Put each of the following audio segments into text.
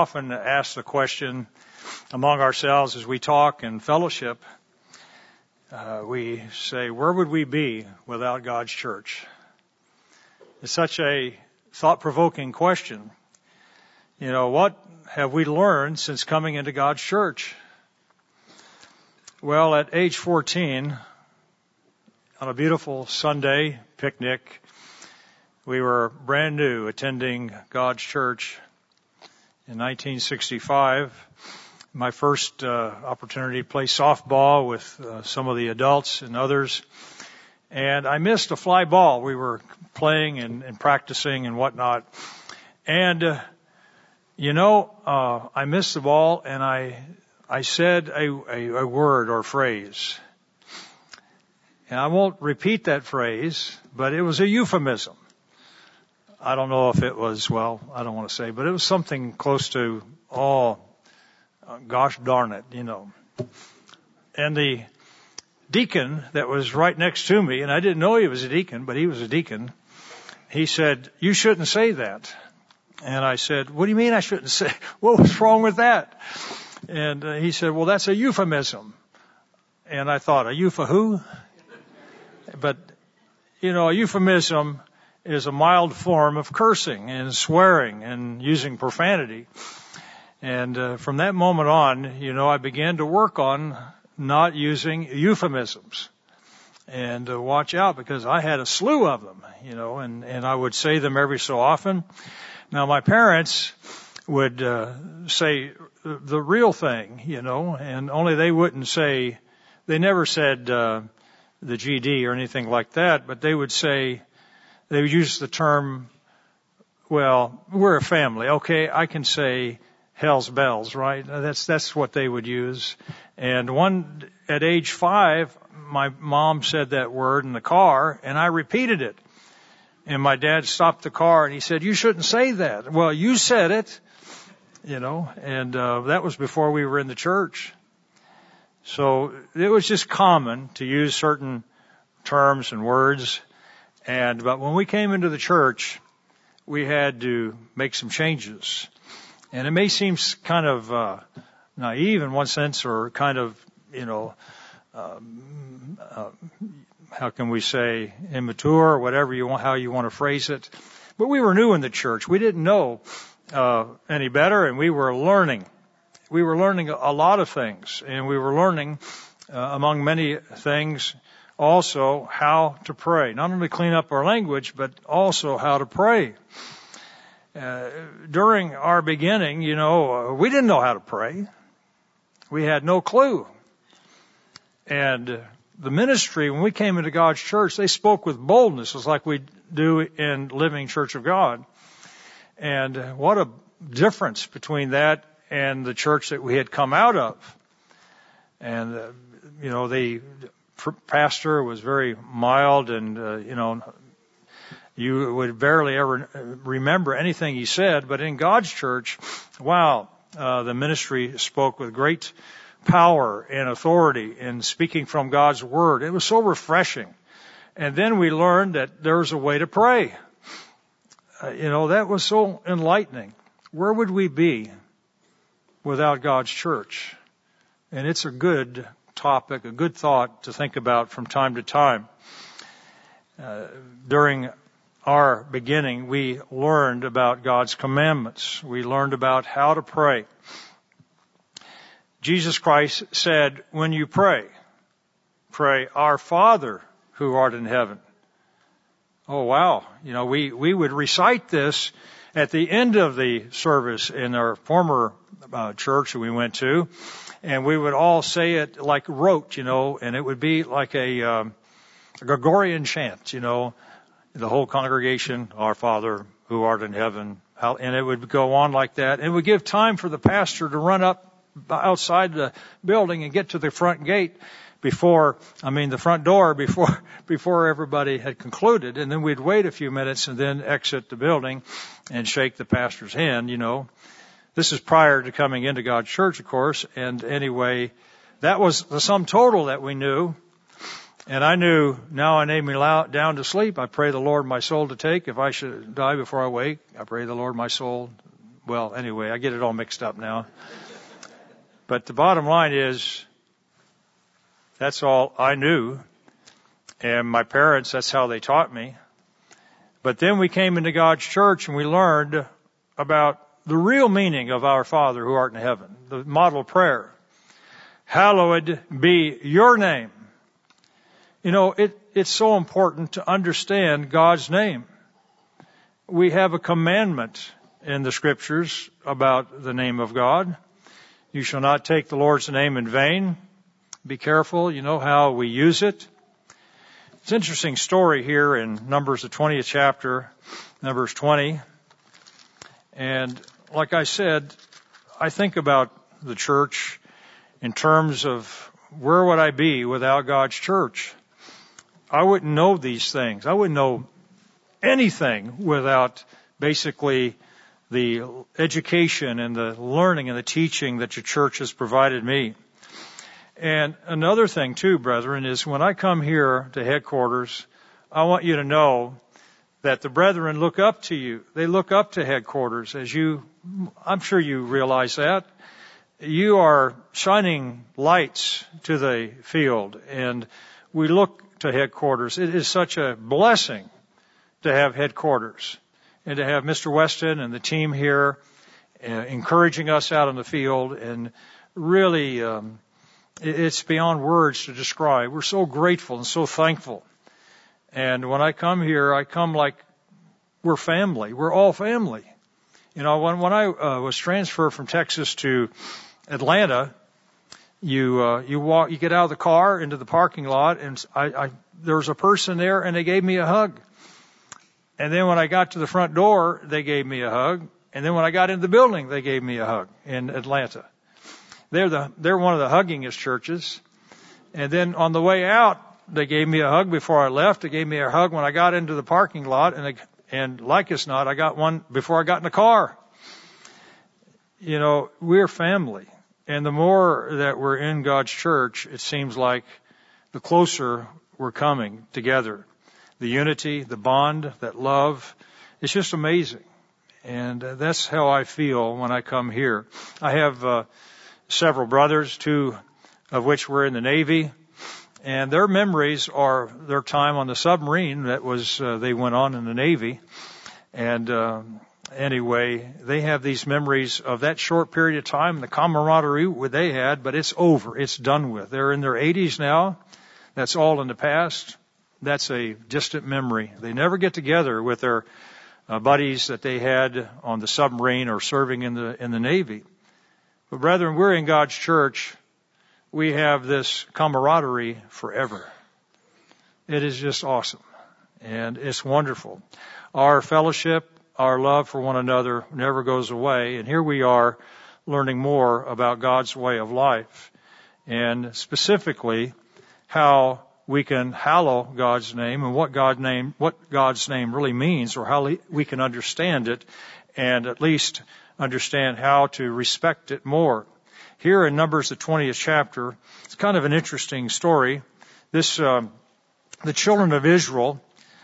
often ask the question among ourselves as we talk and fellowship. Uh, we say, where would we be without God's church? It's such a thought-provoking question. You know, what have we learned since coming into God's church? Well, at age 14, on a beautiful Sunday picnic, we were brand new attending God's church in 1965. My first uh, opportunity to play softball with uh, some of the adults and others. And I missed a fly ball. We were playing and, and practicing and whatnot. And uh, you know, uh, I missed the ball and I, I said a, a, a word or phrase. And I won't repeat that phrase, but it was a euphemism. I don't know if it was, well, I don't want to say, but it was something close to, oh, gosh darn it, you know. And the deacon that was right next to me, and I didn't know he was a deacon, but he was a deacon, he said, you shouldn't say that. And I said, what do you mean I shouldn't say? What was wrong with that? And uh, he said, well, that's a euphemism. And I thought, a who? But, you know, a euphemism is a mild form of cursing and swearing and using profanity. And uh, from that moment on, you know, I began to work on not using euphemisms and uh, watch out because I had a slew of them, you know, and, and I would say them every so often. Now my parents would uh, say the real thing, you know, and only they wouldn't say, they never said uh, the GD or anything like that, but they would say, they would use the term, well, we're a family. Okay, I can say hell's bells, right? That's that's what they would use. And one at age five, my mom said that word in the car, and I repeated it. And my dad stopped the car and he said, "You shouldn't say that." Well, you said it, you know, and uh, that was before we were in the church. So it was just common to use certain terms and words. And but when we came into the church, we had to make some changes. And it may seem kind of uh, naive in one sense, or kind of you know, um, uh, how can we say immature or whatever you want, how you want to phrase it. But we were new in the church. We didn't know uh, any better, and we were learning. We were learning a lot of things, and we were learning, uh, among many things, also how to pray. Not only clean up our language, but also how to pray. Uh, during our beginning, you know, uh, we didn't know how to pray. We had no clue. And the ministry, when we came into God's church, they spoke with boldness, just like we do in Living Church of God. And what a difference between that and the church that we had come out of. And, uh, you know, the pastor was very mild and, uh, you know, you would barely ever remember anything he said, but in God's church, wow, uh, the ministry spoke with great power and authority in speaking from God's Word. It was so refreshing. And then we learned that there's a way to pray. Uh, you know, that was so enlightening. Where would we be without God's church? And it's a good topic, a good thought to think about from time to time. Uh, during our beginning, we learned about God's commandments. We learned about how to pray. Jesus Christ said, when you pray, pray, our Father who art in heaven. Oh wow. You know, we, we would recite this at the end of the service in our former uh, church that we went to, and we would all say it like rote, you know, and it would be like a, um, a Gregorian chant, you know, the whole congregation, our Father who art in heaven, and it would go on like that. It would give time for the pastor to run up outside the building and get to the front gate before, I mean, the front door before, before everybody had concluded. And then we'd wait a few minutes and then exit the building and shake the pastor's hand, you know. This is prior to coming into God's church, of course. And anyway, that was the sum total that we knew. And I knew now I lay me down to sleep. I pray the Lord my soul to take. If I should die before I wake, I pray the Lord my soul well, anyway, I get it all mixed up now. But the bottom line is, that's all I knew. And my parents, that's how they taught me. But then we came into God's church and we learned about the real meaning of our Father who art in heaven, the model prayer. Hallowed be your name. You know, it, it's so important to understand God's name. We have a commandment in the scriptures about the name of God. You shall not take the Lord's name in vain. Be careful. You know how we use it. It's an interesting story here in Numbers, the 20th chapter, Numbers 20. And like I said, I think about the church in terms of where would I be without God's church? I wouldn't know these things. I wouldn't know anything without basically the education and the learning and the teaching that your church has provided me. And another thing too, brethren, is when I come here to headquarters, I want you to know that the brethren look up to you. They look up to headquarters as you, I'm sure you realize that. You are shining lights to the field and we look to headquarters. It is such a blessing to have headquarters and to have Mr. Weston and the team here uh, encouraging us out in the field and really um, it's beyond words to describe. We're so grateful and so thankful. And when I come here, I come like we're family. We're all family. You know, when when I uh, was transferred from Texas to Atlanta, you uh, you walk, you get out of the car into the parking lot, and I, I there was a person there, and they gave me a hug. And then when I got to the front door, they gave me a hug. And then when I got into the building, they gave me a hug in Atlanta. They're the they're one of the huggingest churches. And then on the way out, they gave me a hug before I left. They gave me a hug when I got into the parking lot, and they, and like as not, I got one before I got in the car. You know, we're family. And the more that we're in God's church, it seems like the closer we're coming together. The unity, the bond, that love, it's just amazing. And uh, that's how I feel when I come here. I have uh, several brothers, two of which were in the Navy, and their memories are their time on the submarine that was uh, they went on in the Navy, and uh, anyway, they have these memories of that short period of time, the camaraderie they had, but it's over. It's done with. They're in their 80s now. That's all in the past. That's a distant memory. They never get together with their uh, buddies that they had on the submarine or serving in the in the Navy. But brethren, we're in God's church. We have this camaraderie forever. It is just awesome. And it's wonderful. Our fellowship our love for one another never goes away. And here we are learning more about God's way of life and specifically how we can hallow God's name and what God name, what God's name really means or how we can understand it and at least understand how to respect it more. Here in Numbers, the 20th chapter, it's kind of an interesting story. This, um, the children of Israel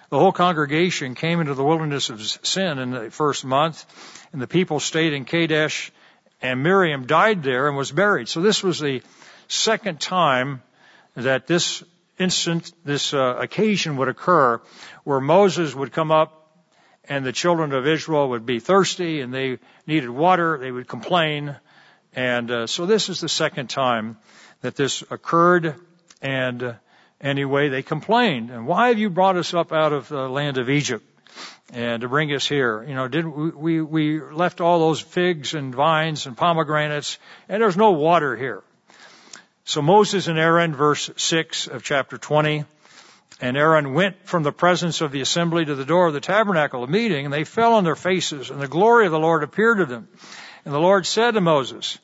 the whole congregation came into the wilderness of Zin in the first month, and the people stayed in Kadesh, and Miriam died there and was buried. So this was the second time that this instant, this uh, occasion would occur where Moses would come up and the children of Israel would be thirsty and they needed water. They would complain. And uh, so this is the second time that this occurred. And uh, anyway, they complained. And why have you brought us up out of the land of Egypt? And to bring us here, you know, didn't we, we, we left all those figs and vines and pomegranates and there's no water here. So Moses and Aaron, verse 6 of chapter 20, and Aaron went from the presence of the assembly to the door of the tabernacle of meeting, and they fell on their faces, and the glory of the Lord appeared to them. And the Lord said to Moses,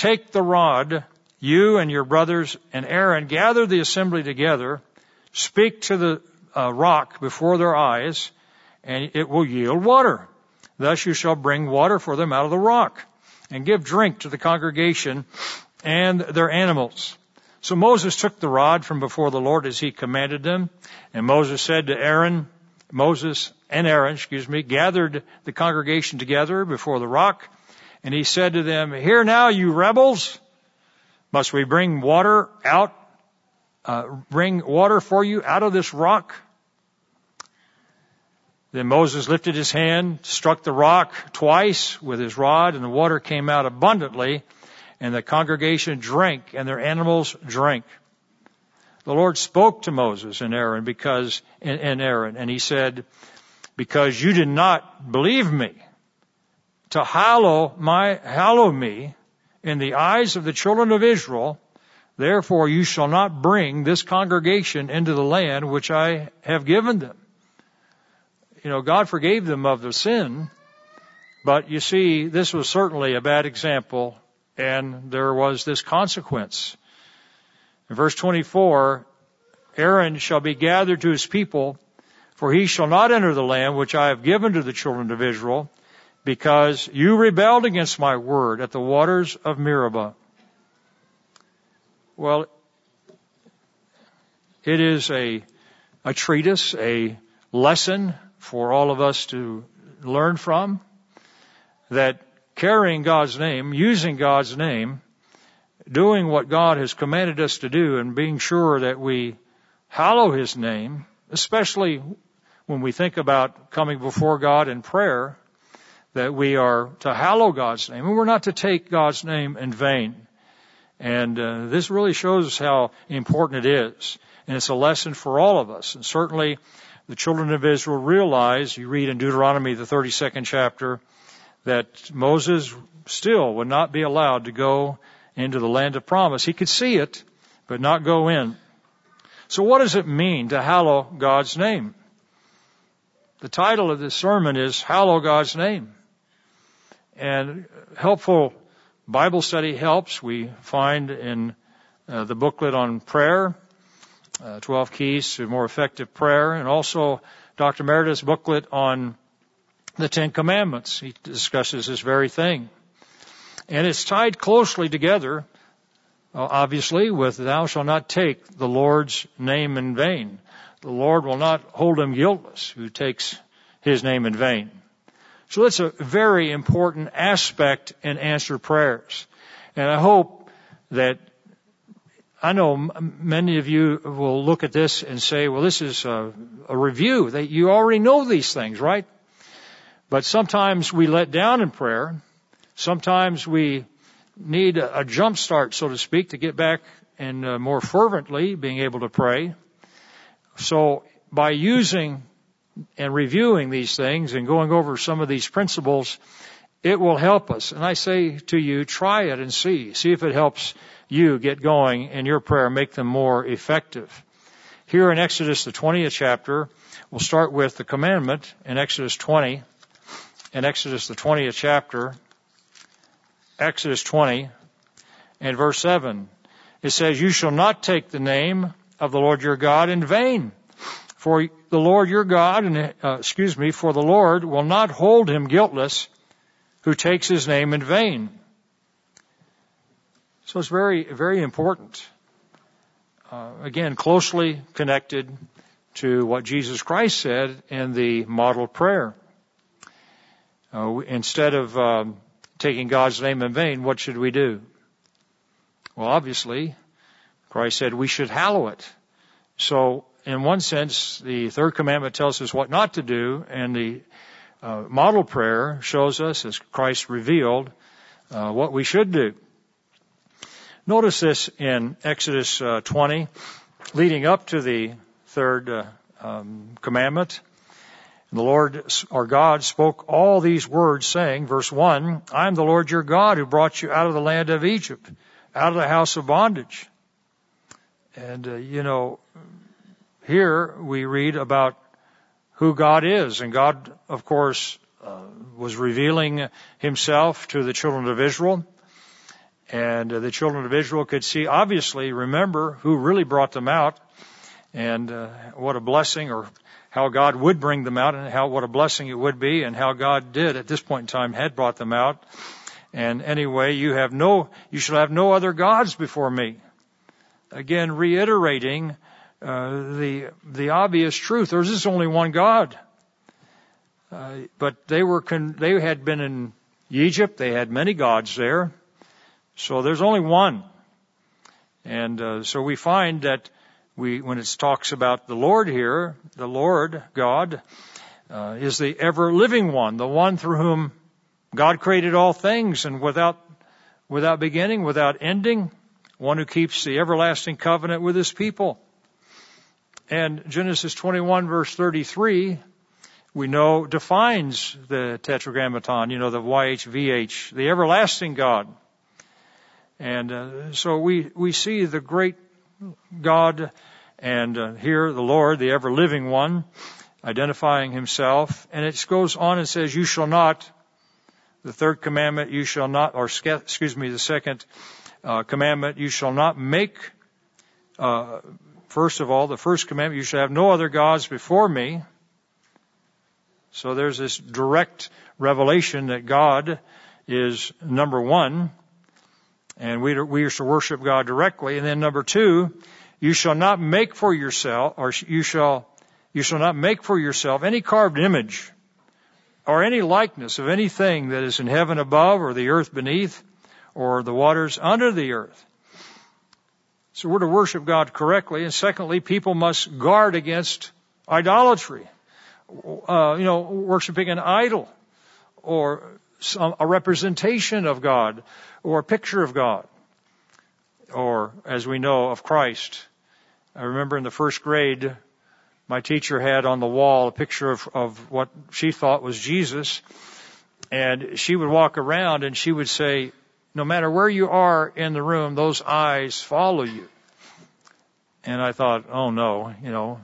Take the rod you and your brothers and Aaron gather the assembly together, speak to the uh, rock before their eyes, and it will yield water. Thus you shall bring water for them out of the rock, and give drink to the congregation and their animals. So Moses took the rod from before the Lord as he commanded them, and Moses said to Aaron, Moses and Aaron, excuse me, gathered the congregation together before the rock, and he said to them, Hear now, you rebels, must we bring water out, uh, bring water for you out of this rock? Then Moses lifted his hand, struck the rock twice with his rod, and the water came out abundantly, and the congregation drank, and their animals drank. The Lord spoke to Moses and Aaron because, and Aaron, and he said, because you did not believe me to hallow my, hallow me in the eyes of the children of Israel, therefore you shall not bring this congregation into the land which I have given them you know, God forgave them of their sin, but you see, this was certainly a bad example, and there was this consequence. In verse 24, Aaron shall be gathered to his people, for he shall not enter the land which I have given to the children of Israel, because you rebelled against my word at the waters of Meribah. Well, it is a, a treatise, a lesson for all of us to learn from that carrying God's name, using God's name, doing what God has commanded us to do and being sure that we hallow His name, especially when we think about coming before God in prayer, that we are to hallow God's name and we're not to take God's name in vain. And uh, this really shows how important it is. And it's a lesson for all of us. And certainly the children of Israel realized, you read in Deuteronomy, the 32nd chapter, that Moses still would not be allowed to go into the land of promise. He could see it, but not go in. So what does it mean to hallow God's name? The title of this sermon is Hallow God's Name. And helpful Bible study helps we find in uh, the booklet on prayer uh, 12 Keys to More Effective Prayer, and also Dr. Meredith's booklet on the Ten Commandments. He discusses this very thing. And it's tied closely together, uh, obviously, with thou shalt not take the Lord's name in vain. The Lord will not hold him guiltless who takes his name in vain. So that's a very important aspect in answered prayers. And I hope that I know many of you will look at this and say, well, this is a, a review. That you already know these things, right? But sometimes we let down in prayer. Sometimes we need a, jump start, so to speak, to get back and uh, more fervently being able to pray. So by using and reviewing these things and going over some of these principles, it will help us. And I say to you, try it and see. See if it helps you get going in your prayer, make them more effective. Here in Exodus, the 20th chapter, we'll start with the commandment in Exodus 20. In Exodus, the 20th chapter, Exodus 20 and verse 7, it says, You shall not take the name of the Lord your God in vain. For the Lord your God, and, uh, excuse me, for the Lord will not hold him guiltless who takes his name in vain. So it's very, very important. Uh, again, closely connected to what Jesus Christ said in the model prayer. Uh, instead of um, taking God's name in vain, what should we do? Well, obviously, Christ said we should hallow it. So, in one sense, the third commandment tells us what not to do, and the uh, model prayer shows us, as Christ revealed, uh, what we should do. Notice this in Exodus uh, 20, leading up to the third uh, um, commandment. The Lord, our God, spoke all these words saying, verse 1, I am the Lord your God who brought you out of the land of Egypt, out of the house of bondage. And, uh, you know, here we read about who God is. And God, of course, uh, was revealing himself to the children of Israel. And uh, the children of Israel could see, obviously, remember who really brought them out and uh, what a blessing or how God would bring them out and how what a blessing it would be and how God did at this point in time had brought them out. And anyway, you have no, you shall have no other gods before me. Again, reiterating uh, the the obvious truth. There's just only one God. Uh, but they were con- they had been in Egypt. They had many gods there. So there's only one. And uh, so we find that we, when it talks about the Lord here, the Lord God uh, is the ever living one, the one through whom God created all things, and without without beginning, without ending, one who keeps the everlasting covenant with His people. And Genesis 21 verse 33 we know defines the tetragrammaton, you know, the YHVH, the everlasting God. And uh, so we, we see the great God and uh, here the Lord, the ever living one, identifying himself. And it goes on and says, you shall not, the third commandment, you shall not, or excuse me, the second uh, commandment, you shall not make, uh, first of all, the first commandment, you shall have no other gods before me. So there's this direct revelation that God is number one, and we, we are to worship God directly. And then number two, you shall not make for yourself, or you shall, you shall not make for yourself any carved image or any likeness of anything that is in heaven above or the earth beneath or the waters under the earth. So we're to worship God correctly. And secondly, people must guard against idolatry uh, you know, worshiping an idol or some, a representation of God or a picture of God or, as we know, of Christ. I remember in the first grade, my teacher had on the wall a picture of, of what she thought was Jesus. And she would walk around and she would say, no matter where you are in the room, those eyes follow you. And I thought, oh no, you know,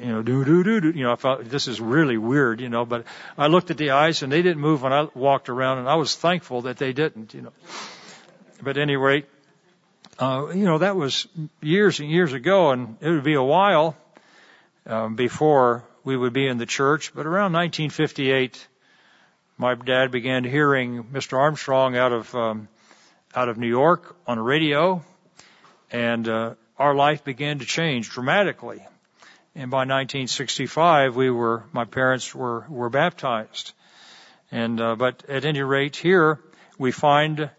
you know, do do do do. You know, I thought this is really weird, you know. But I looked at the eyes and they didn't move when I walked around, and I was thankful that they didn't, you know. But anyway, uh, you know, that was years and years ago, and it would be a while um, before we would be in the church. But around 1958, my dad began hearing Mr. Armstrong out of um, out of New York on a radio, and uh, our life began to change dramatically. And by 1965, we were, my parents were, were baptized. And, uh, but at any rate here, we find,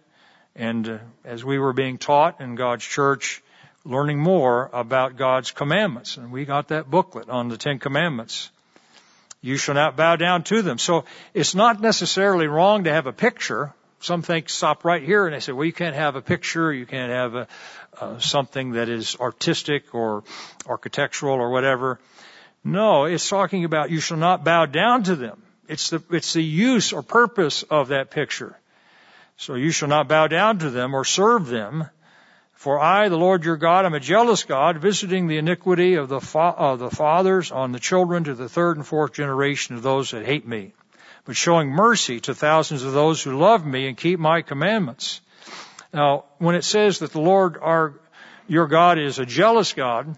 and uh, as we were being taught in God's church, learning more about God's commandments. And we got that booklet on the Ten Commandments. You shall not bow down to them. So it's not necessarily wrong to have a picture. Some think stop right here and they say, well, you can't have a picture, you can't have a, uh, something that is artistic or architectural or whatever. No, it's talking about you shall not bow down to them. It's the, it's the use or purpose of that picture. So you shall not bow down to them or serve them. For I, the Lord your God, am a jealous God, visiting the iniquity of the, fa- the fathers on the children to the third and fourth generation of those that hate me, but showing mercy to thousands of those who love me and keep my commandments. Now, when it says that the Lord our, your God is a jealous God,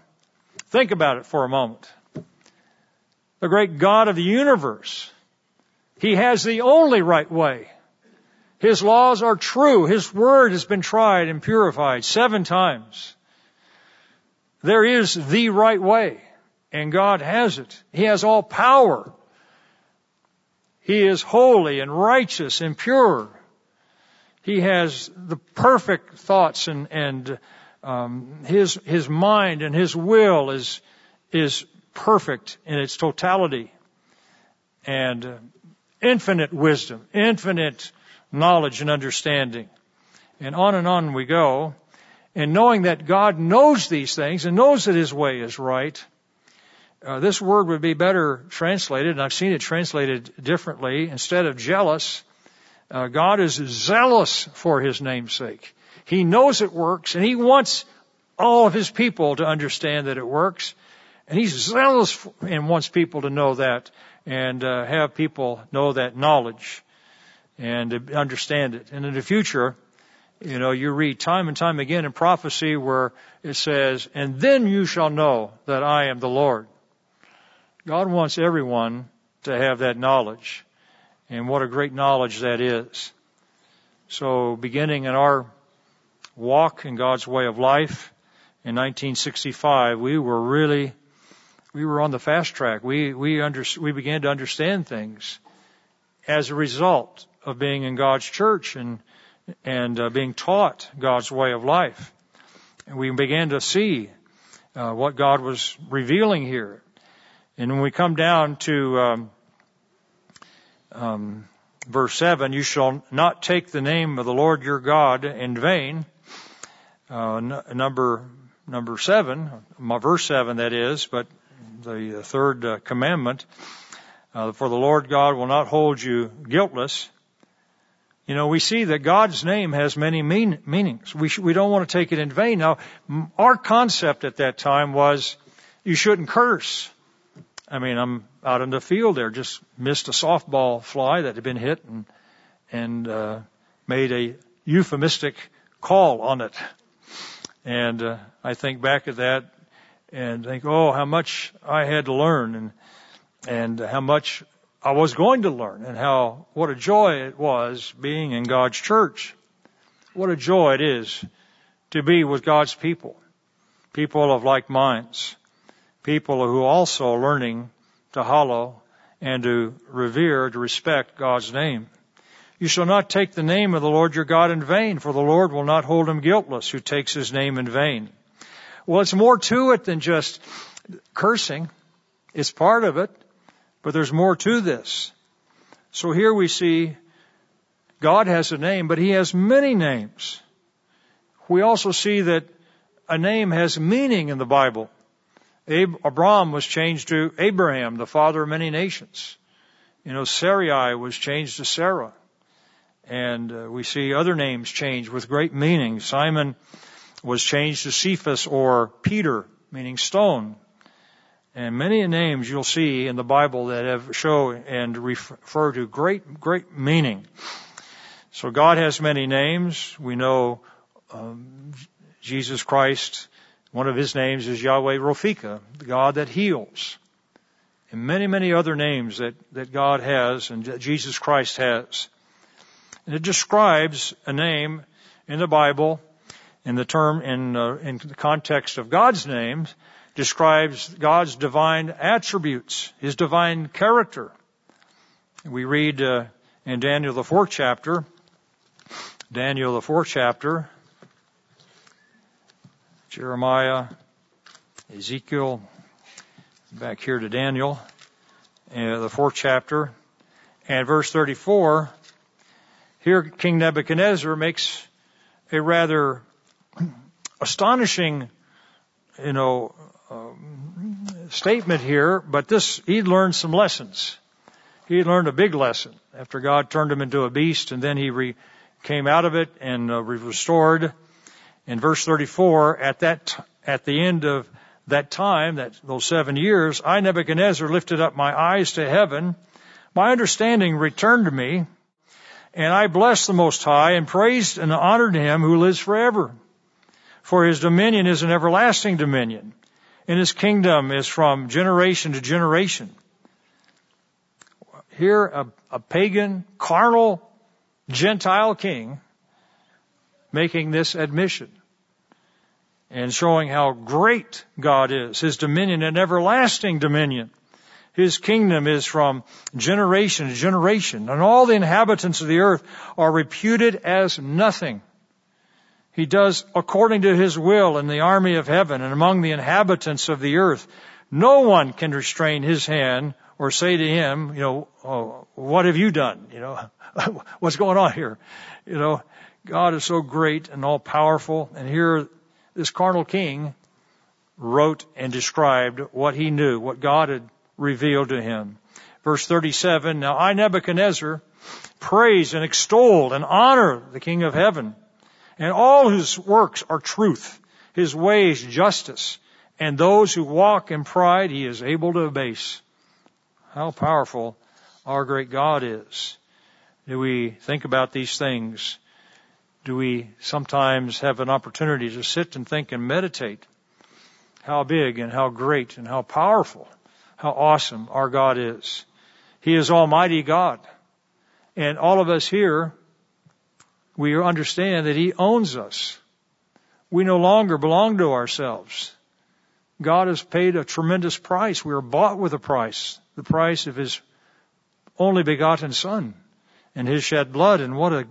think about it for a moment. The great God of the universe. He has the only right way. His laws are true. His word has been tried and purified seven times. There is the right way, and God has it. He has all power. He is holy and righteous and pure. He has the perfect thoughts and, and um, his, his mind and his will is, is perfect in its totality. And uh, infinite wisdom, infinite knowledge and understanding. And on and on we go. And knowing that God knows these things and knows that His way is right, uh, this word would be better translated, and I've seen it translated differently. Instead of jealous, uh, God is zealous for His name's sake. He knows it works and He wants all of His people to understand that it works. And He's zealous and wants people to know that and uh, have people know that knowledge and understand it. And in the future, you know, you read time and time again in prophecy where it says, and then you shall know that I am the Lord. God wants everyone to have that knowledge. And what a great knowledge that is. So beginning in our walk in God's way of life, in 1965, we were really, we were on the fast track. We, we under, we began to understand things as a result of being in God's church and, and uh, being taught God's way of life. And we began to see uh, what God was revealing here. And when we come down to um, um, verse 7, you shall not take the name of the Lord your God in vain. Uh, n- number number 7, my verse 7 that is, but the third uh, commandment, uh, for the Lord God will not hold you guiltless. You know, we see that God's name has many mean, meanings. We, sh- we don't want to take it in vain. Now, our concept at that time was you shouldn't curse. I mean, I'm out in the field there, just missed a softball fly that had been hit and, and, uh, made a euphemistic call on it. And, uh, I think back at that and think, oh, how much I had to learn and, and how much I was going to learn and how, what a joy it was being in God's church. What a joy it is to be with God's people. People of like minds. People who also are learning to hallow and to revere, to respect God's name. You shall not take the name of the Lord your God in vain, for the Lord will not hold him guiltless who takes his name in vain. Well, it's more to it than just cursing. It's part of it. But there's more to this. So here we see God has a name, but He has many names. We also see that a name has meaning in the Bible. Abram was changed to Abraham, the father of many nations. You know, Sarai was changed to Sarah. And uh, we see other names changed with great meaning. Simon was changed to Cephas or Peter, meaning stone. And many names you'll see in the Bible that have show and refer to great, great meaning. So God has many names. We know um, Jesus Christ. One of His names is Yahweh Rophika, the God that heals. And many, many other names that, that God has and that Jesus Christ has. And it describes a name in the Bible in the term in, uh, in the context of God's names describes God's divine attributes, His divine character. We read uh, in Daniel the fourth chapter, Daniel the fourth chapter, Jeremiah, Ezekiel, back here to Daniel, uh, the fourth chapter, and verse 34, here King Nebuchadnezzar makes a rather astonishing, you know, statement here, but this, he learned some lessons. He learned a big lesson after God turned him into a beast and then he re, came out of it and uh, restored. In verse 34, at that, at the end of that time, that, those seven years, I, Nebuchadnezzar, lifted up my eyes to heaven. My understanding returned to me, and I blessed the Most High and praised and honored Him who lives forever. For His dominion is an everlasting dominion and his kingdom is from generation to generation. Here, a, a pagan, carnal, Gentile king making this admission and showing how great God is, his dominion, an everlasting dominion. His kingdom is from generation to generation, and all the inhabitants of the earth are reputed as nothing. He does according to his will in the army of heaven and among the inhabitants of the earth. No one can restrain his hand or say to him, you know, oh, what have you done? You know, what's going on here? You know, God is so great and all powerful. And here, this carnal king wrote and described what he knew, what God had revealed to him. Verse 37, Now I, Nebuchadnezzar, praise and extol and honor the King of heaven and all his works are truth, his ways justice, and those who walk in pride he is able to abase. How powerful our great God is. Do we think about these things? Do we sometimes have an opportunity to sit and think and meditate how big and how great and how powerful, how awesome our God is? He is Almighty God. And all of us here we understand that He owns us. We no longer belong to ourselves. God has paid a tremendous price. We are bought with a price, the price of His only begotten Son and His shed blood. And what a,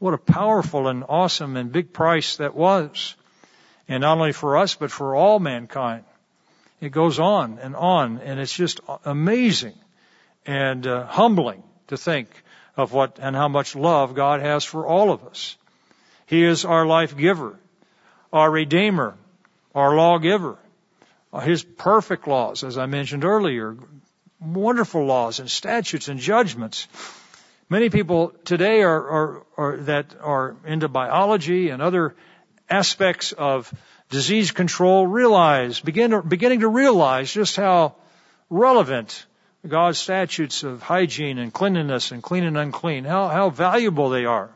what a powerful and awesome and big price that was. And not only for us, but for all mankind. It goes on and on, and it's just amazing and uh, humbling to think of what and how much love God has for all of us. He is our life giver, our redeemer, our lawgiver. Uh, his perfect laws, as I mentioned earlier, wonderful laws and statutes and judgments. Many people today are, are, are that are into biology and other aspects of disease control realize, begin, beginning to realize just how relevant God's statutes of hygiene and cleanliness and clean and unclean, how, how valuable they are.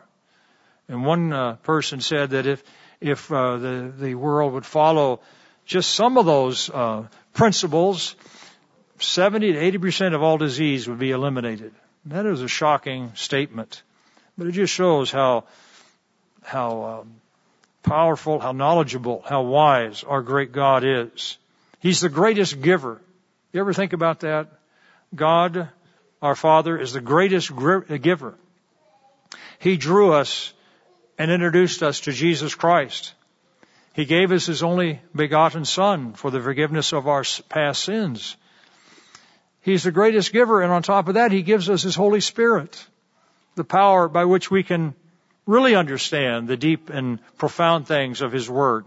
And one uh, person said that if, if uh, the, the world would follow just some of those uh, principles, 70 to 80% of all disease would be eliminated. That is a shocking statement, but it just shows how, how um, powerful, how knowledgeable, how wise our great God is. He's the greatest giver. You ever think about that? God, our Father, is the greatest giver. He drew us and introduced us to Jesus Christ. He gave us His only begotten Son for the forgiveness of our past sins. He's the greatest giver, and on top of that, He gives us His Holy Spirit, the power by which we can really understand the deep and profound things of His Word.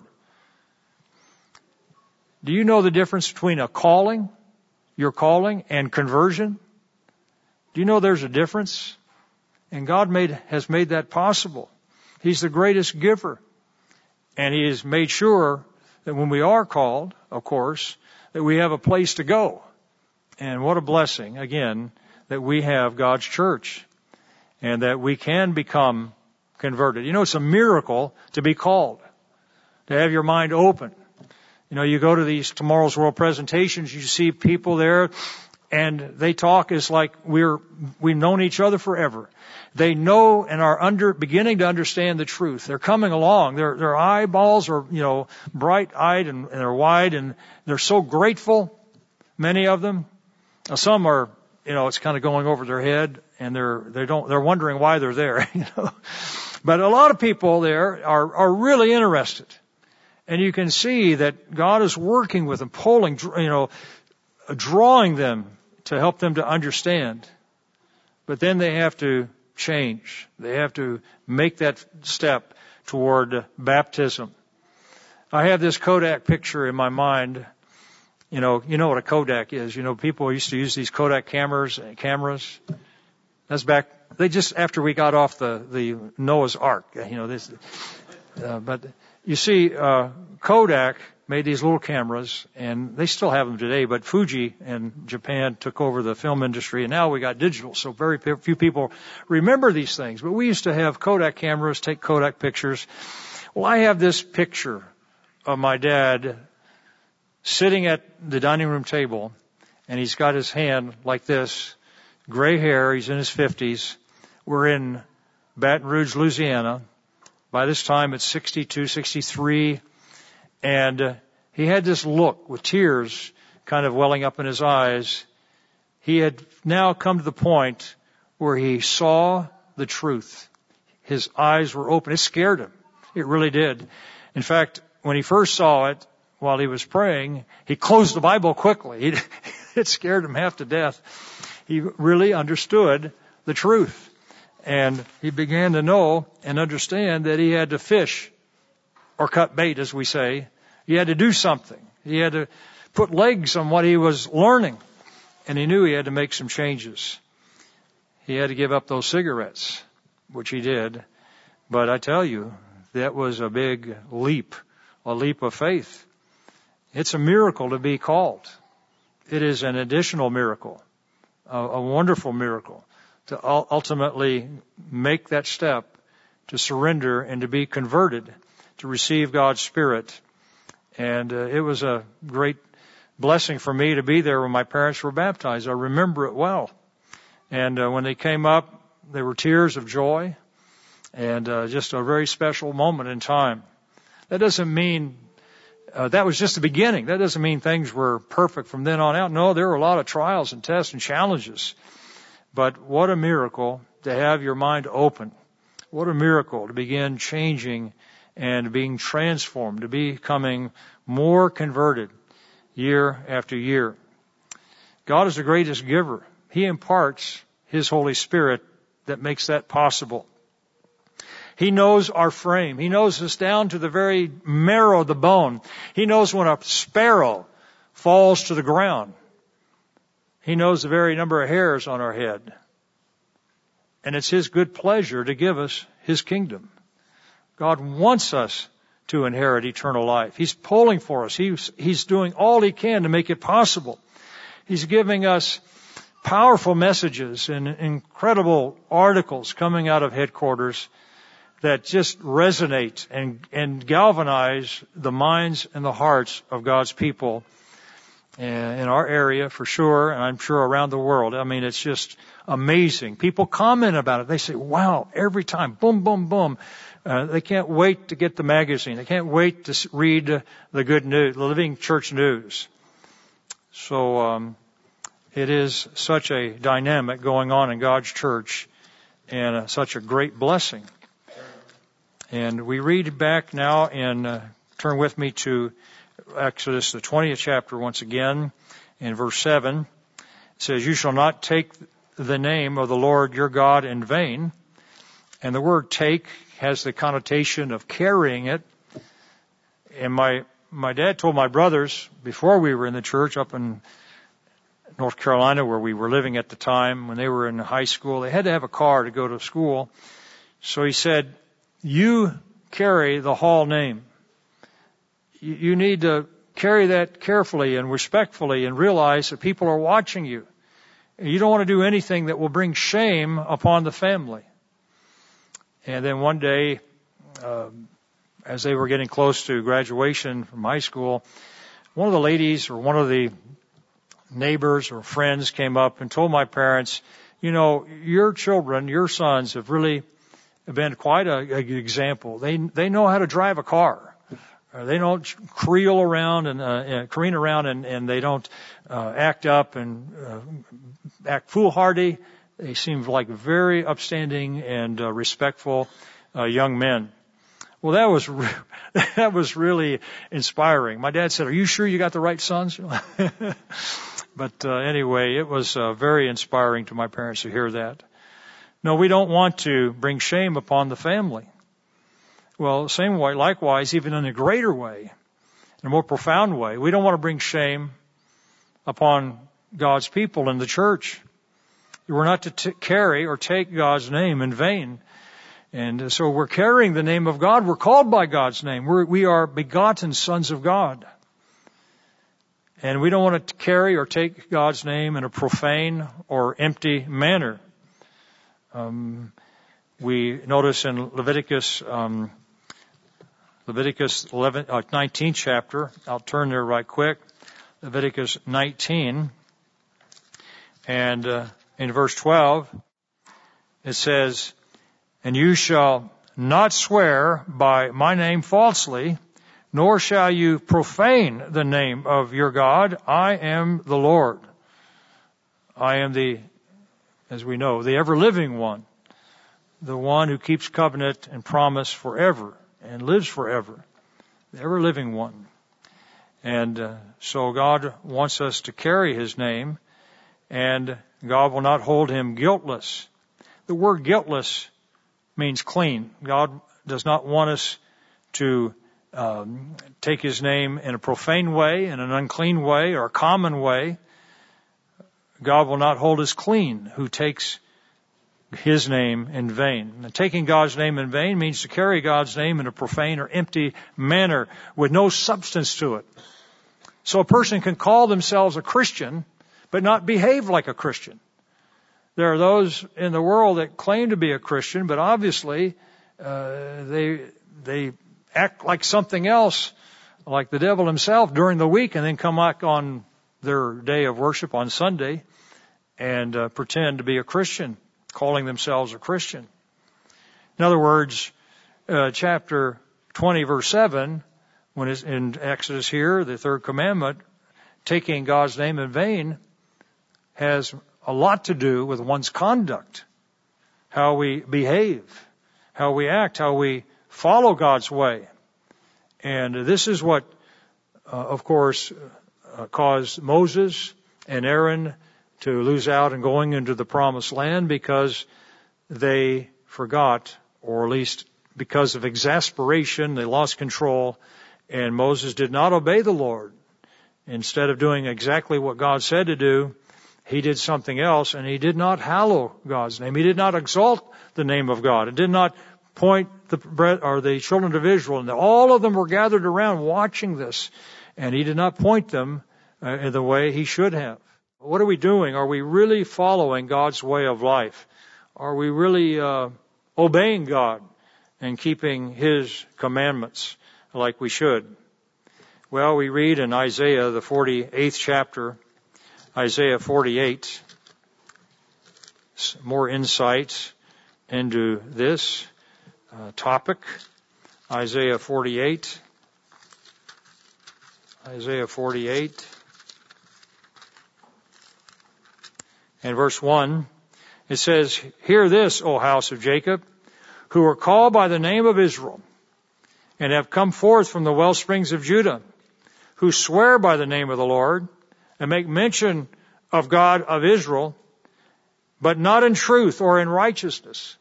Do you know the difference between a calling, your calling, and conversion? Do you know there's a difference? And God made, has made that possible. He's the greatest giver. And He has made sure that when we are called, of course, that we have a place to go. And what a blessing, again, that we have God's church and that we can become converted. You know, it's a miracle to be called, to have your mind open. You know, you go to these tomorrow's world presentations, you see people there and they talk as like we're, we've known each other forever. They know and are under, beginning to understand the truth. They're coming along. Their, their eyeballs are, you know, bright eyed and, and they're wide and they're so grateful, many of them. Now, some are, you know, it's kind of going over their head and they're, they don't, they're wondering why they're there, you know. But a lot of people there are, are really interested. And you can see that God is working with them, pulling, you know, drawing them to help them to understand. But then they have to change. They have to make that step toward baptism. I have this Kodak picture in my mind. You know, you know what a Kodak is. You know, people used to use these Kodak cameras, cameras. That's back they just after we got off the the Noah's Ark, you know this. Uh, but you see, uh, Kodak made these little cameras, and they still have them today. But Fuji in Japan took over the film industry, and now we got digital. So very few people remember these things. But we used to have Kodak cameras, take Kodak pictures. Well, I have this picture of my dad sitting at the dining room table, and he's got his hand like this, gray hair. He's in his fifties, we're in Baton Rouge, Louisiana. By this time it's 62, 63. And uh, he had this look with tears kind of welling up in his eyes. He had now come to the point where he saw the truth. His eyes were open. It scared him. It really did. In fact, when he first saw it, while he was praying, he closed the Bible quickly. it scared him half to death. He really understood the truth. And he began to know and understand that he had to fish or cut bait, as we say. He had to do something. He had to put legs on what he was learning. And he knew he had to make some changes. He had to give up those cigarettes, which he did. But I tell you, that was a big leap, a leap of faith. It's a miracle to be called. It is an additional miracle, a, a wonderful miracle to ultimately make that step to surrender and to be converted, to receive God's Spirit. And uh, it was a great blessing for me to be there when my parents were baptized. I remember it well. And uh, when they came up, there were tears of joy and uh, just a very special moment in time. That doesn't mean uh, that was just the beginning. That doesn't mean things were perfect from then on out. No, there were a lot of trials and tests and challenges. But what a miracle to have your mind open. What a miracle to begin changing and being transformed, to becoming more converted year after year. God is the greatest giver. He imparts His Holy Spirit that makes that possible. He knows our frame. He knows us down to the very marrow of the bone. He knows when a sparrow falls to the ground. He knows the very number of hairs on our head. And it's His good pleasure to give us His kingdom. God wants us to inherit eternal life. He's pulling for us. He's, he's doing all He can to make it possible. He's giving us powerful messages and incredible articles coming out of headquarters that just resonate and, and galvanize the minds and the hearts of God's people in our area for sure, and I'm sure around the world. I mean, it's just amazing. People comment about it. They say, wow, every time, boom, boom, boom. Uh, they can't wait to get the magazine. They can't wait to read the good news, the Living Church News. So, um, it is such a dynamic going on in God's church and uh, such a great blessing. And we read back now and uh, turn with me to Exodus, the 20th chapter once again, in verse 7. It says, You shall not take the name of the Lord your God in vain. And the word take has the connotation of carrying it. And my, my dad told my brothers before we were in the church up in North Carolina where we were living at the time when they were in high school, they had to have a car to go to school. So he said, you carry the Hall name. You need to carry that carefully and respectfully and realize that people are watching you. You don't want to do anything that will bring shame upon the family. And then one day, um, as they were getting close to graduation from high school, one of the ladies or one of the neighbors or friends came up and told my parents, you know, your children, your sons have really been quite a, a example. They they know how to drive a car. Uh, they don't creel around and, uh, careen around and, and they don't uh, act up and uh, act foolhardy. They seem like very upstanding and uh, respectful uh, young men. Well, that was re- that was really inspiring. My dad said, "Are you sure you got the right sons?" but uh, anyway, it was uh, very inspiring to my parents to hear that. No, we don't want to bring shame upon the family. Well, same way, likewise, even in a greater way, in a more profound way, we don't want to bring shame upon God's people in the church. We're not to t- carry or take God's name in vain. And so we're carrying the name of God. We're called by God's name. We're, we are begotten sons of God. And we don't want to carry or take God's name in a profane or empty manner. Um, we notice in Leviticus, um, Leviticus 11, uh, 19 chapter. I'll turn there right quick. Leviticus 19, and uh, in verse 12, it says, "And you shall not swear by my name falsely." nor shall you profane the name of your God. I am the Lord. I am the as we know, the ever living one, the one who keeps covenant and promise forever and lives forever, the ever living one. And uh, so God wants us to carry his name, and God will not hold him guiltless. The word guiltless means clean. God does not want us to um, take his name in a profane way, in an unclean way, or a common way. God will not hold us clean who takes his name in vain. Taking God's name in vain means to carry God's name in a profane or empty manner with no substance to it. So a person can call themselves a Christian, but not behave like a Christian. There are those in the world that claim to be a Christian, but obviously uh, they they act like something else, like the devil himself during the week, and then come back on their day of worship on Sunday and uh, pretend to be a Christian, calling themselves a Christian. In other words, uh, chapter 20 verse 7 when it's in Exodus here, the third commandment, taking God's name in vain has a lot to do with one's conduct, how we behave, how we act, how we follow God's way. And this is what, uh, of course, uh, caused Moses and Aaron to lose out in going into the promised land because they forgot, or at least because of exasperation, they lost control, and Moses did not obey the Lord. Instead of doing exactly what God said to do, he did something else, and he did not hallow God's name. He did not exalt the name of God. It did not point the bread, or the children of Israel, and all of them were gathered around watching this, and he did not point them uh, in the way he should have. What are we doing? Are we really following God's way of life? Are we really uh, obeying God and keeping His commandments like we should? Well, we read in Isaiah, the 48th chapter, Isaiah 48, more insight into this uh, topic. Isaiah 48. Isaiah 48. And verse 1, it says, Hear this, O house of Jacob, who are called by the name of Israel, and have come forth from the well springs of Judah, who swear by the name of the Lord, and make mention of God of Israel, but not in truth or in righteousness.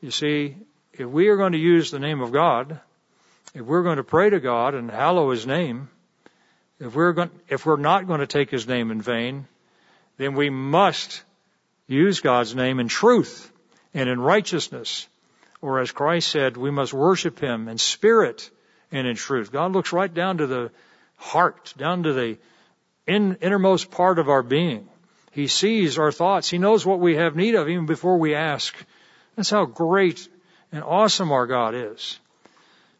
You see, if we are going to use the name of God, if we're going to pray to God and hallow His name, if we're going, if we're not going to take His name in vain, then we must use God's name in truth and in righteousness. Or as Christ said, we must worship Him in spirit and in truth. God looks right down to the heart, down to the in, innermost part of our being. He sees our thoughts. He knows what we have need of even before we ask. That's how great and awesome our God is.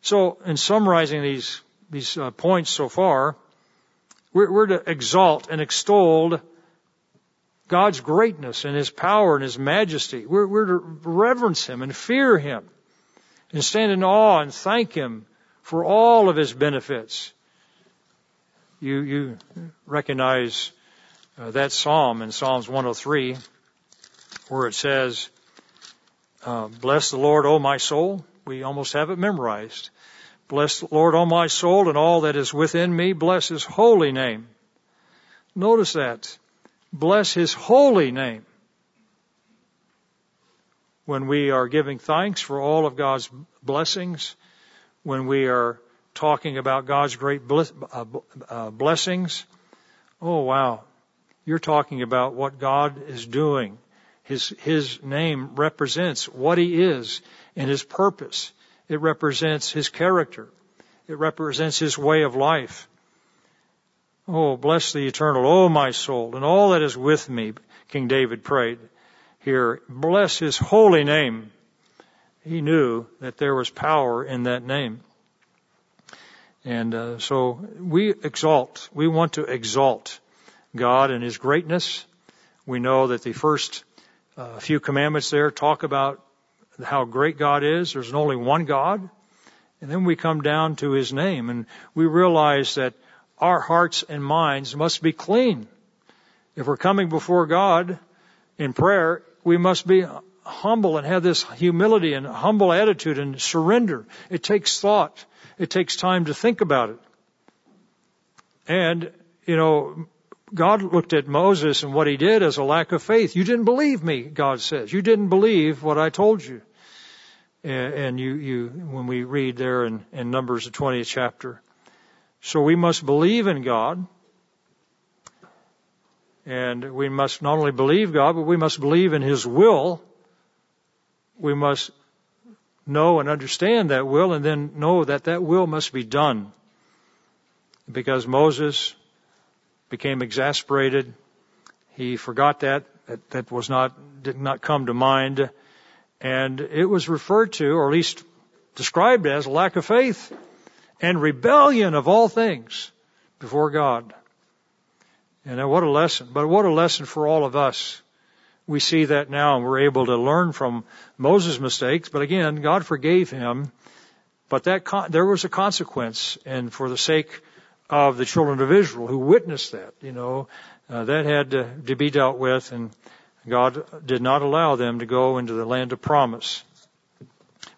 So, in summarizing these these uh, points so far, we're, we're to exalt and extol God's greatness and His power and His majesty. We're, we're to reverence Him and fear Him and stand in awe and thank Him for all of His benefits. You, you recognize uh, that psalm in Psalms 103 where it says, uh, bless the Lord, O my soul. We almost have it memorized. Bless the Lord, O my soul, and all that is within me. Bless His holy name. Notice that bless his holy name. When we are giving thanks for all of God's blessings, when we are talking about God's great uh, uh, blessings, oh wow, you're talking about what God is doing. His, his name represents what he is and his purpose. It represents his character. It represents his way of life. Oh, bless the eternal, oh my soul, and all that is with me, King David prayed here. Bless his holy name. He knew that there was power in that name. And uh, so we exalt, we want to exalt God and his greatness. We know that the first uh, few commandments there talk about how great God is. There's only one God. And then we come down to his name and we realize that our hearts and minds must be clean. If we're coming before God in prayer, we must be humble and have this humility and humble attitude and surrender. It takes thought. It takes time to think about it. And, you know, God looked at Moses and what he did as a lack of faith. You didn't believe me, God says. You didn't believe what I told you. And you, you, when we read there in, in Numbers, the 20th chapter, so we must believe in God. And we must not only believe God, but we must believe in His will. We must know and understand that will and then know that that will must be done. Because Moses became exasperated. He forgot that. That, that was not, did not come to mind. And it was referred to, or at least described as, lack of faith and rebellion of all things before God. And what a lesson, but what a lesson for all of us. We see that now and we're able to learn from Moses' mistakes, but again, God forgave him But that con- there was a consequence, and for the sake of the children of Israel who witnessed that, you know, uh, that had to, to be dealt with, and God did not allow them to go into the land of promise.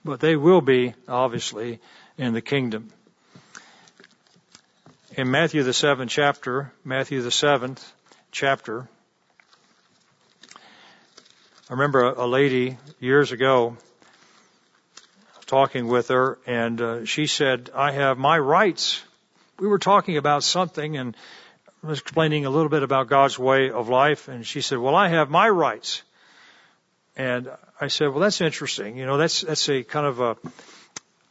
But they will be, obviously, in the kingdom. In Matthew the seventh chapter, Matthew the seventh chapter, I remember a lady years ago talking with her, and uh, she said, I have my rights. We were talking about something, and I was explaining a little bit about God's way of life, and she said, Well, I have my rights. And I said, Well, that's interesting. You know, that's that's a kind of a,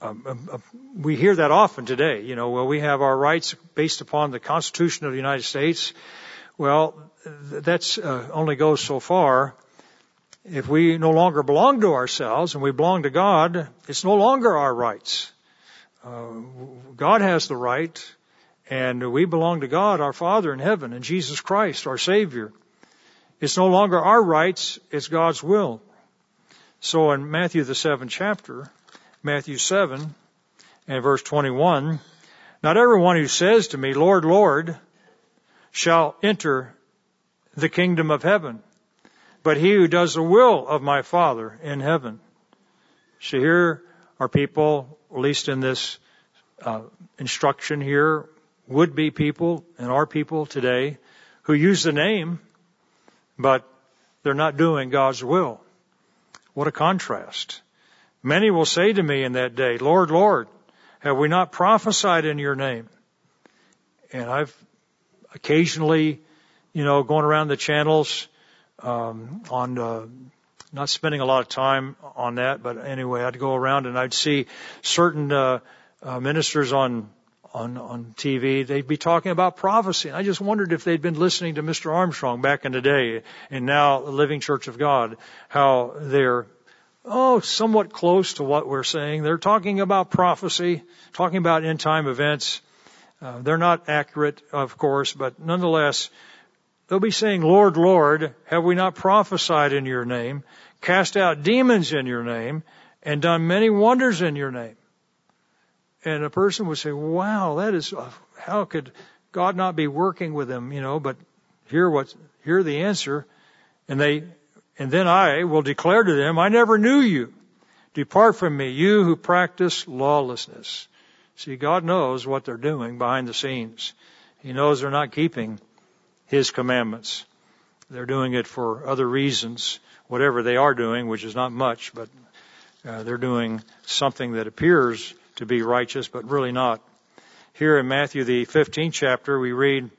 a, a, we hear that often today. You know, well, we have our rights based upon the Constitution of the United States. Well, that's uh, only goes so far. If we no longer belong to ourselves and we belong to God, it's no longer our rights. Uh, God has the right, and we belong to God, our Father in heaven, and Jesus Christ, our Savior. It's no longer our rights, it's God's will. So in Matthew the seventh chapter, Matthew 7 and verse 21, not everyone who says to me, Lord, Lord, shall enter the kingdom of heaven, but he who does the will of my Father in heaven. So here are people, at least in this uh, instruction here, would be people and are people today who use the name, but they're not doing God's will. What a contrast. Many will say to me in that day, Lord, Lord, have we not prophesied in your name? And I've occasionally, you know, going around the channels, um, on uh, not spending a lot of time on that, but anyway, I'd go around and I'd see certain uh, uh, ministers on on on TV. They'd be talking about prophecy, and I just wondered if they'd been listening to Mr. Armstrong back in the day, and now the Living Church of God, how they're oh somewhat close to what we're saying. They're talking about prophecy, talking about end time events. Uh, they're not accurate, of course, but nonetheless, They'll be saying, Lord, Lord, have we not prophesied in your name, cast out demons in your name, and done many wonders in your name? And a person would say, wow, that is, uh, how could God not be working with them, you know, but hear what, hear the answer. And they, and then I will declare to them, I never knew you. Depart from me, you who practice lawlessness. See, God knows what they're doing behind the scenes. He knows they're not keeping his commandments. They're doing it for other reasons, whatever they are doing, which is not much, but uh, they're doing something that appears to be righteous, but really not. Here in Matthew, the 15th chapter, we read,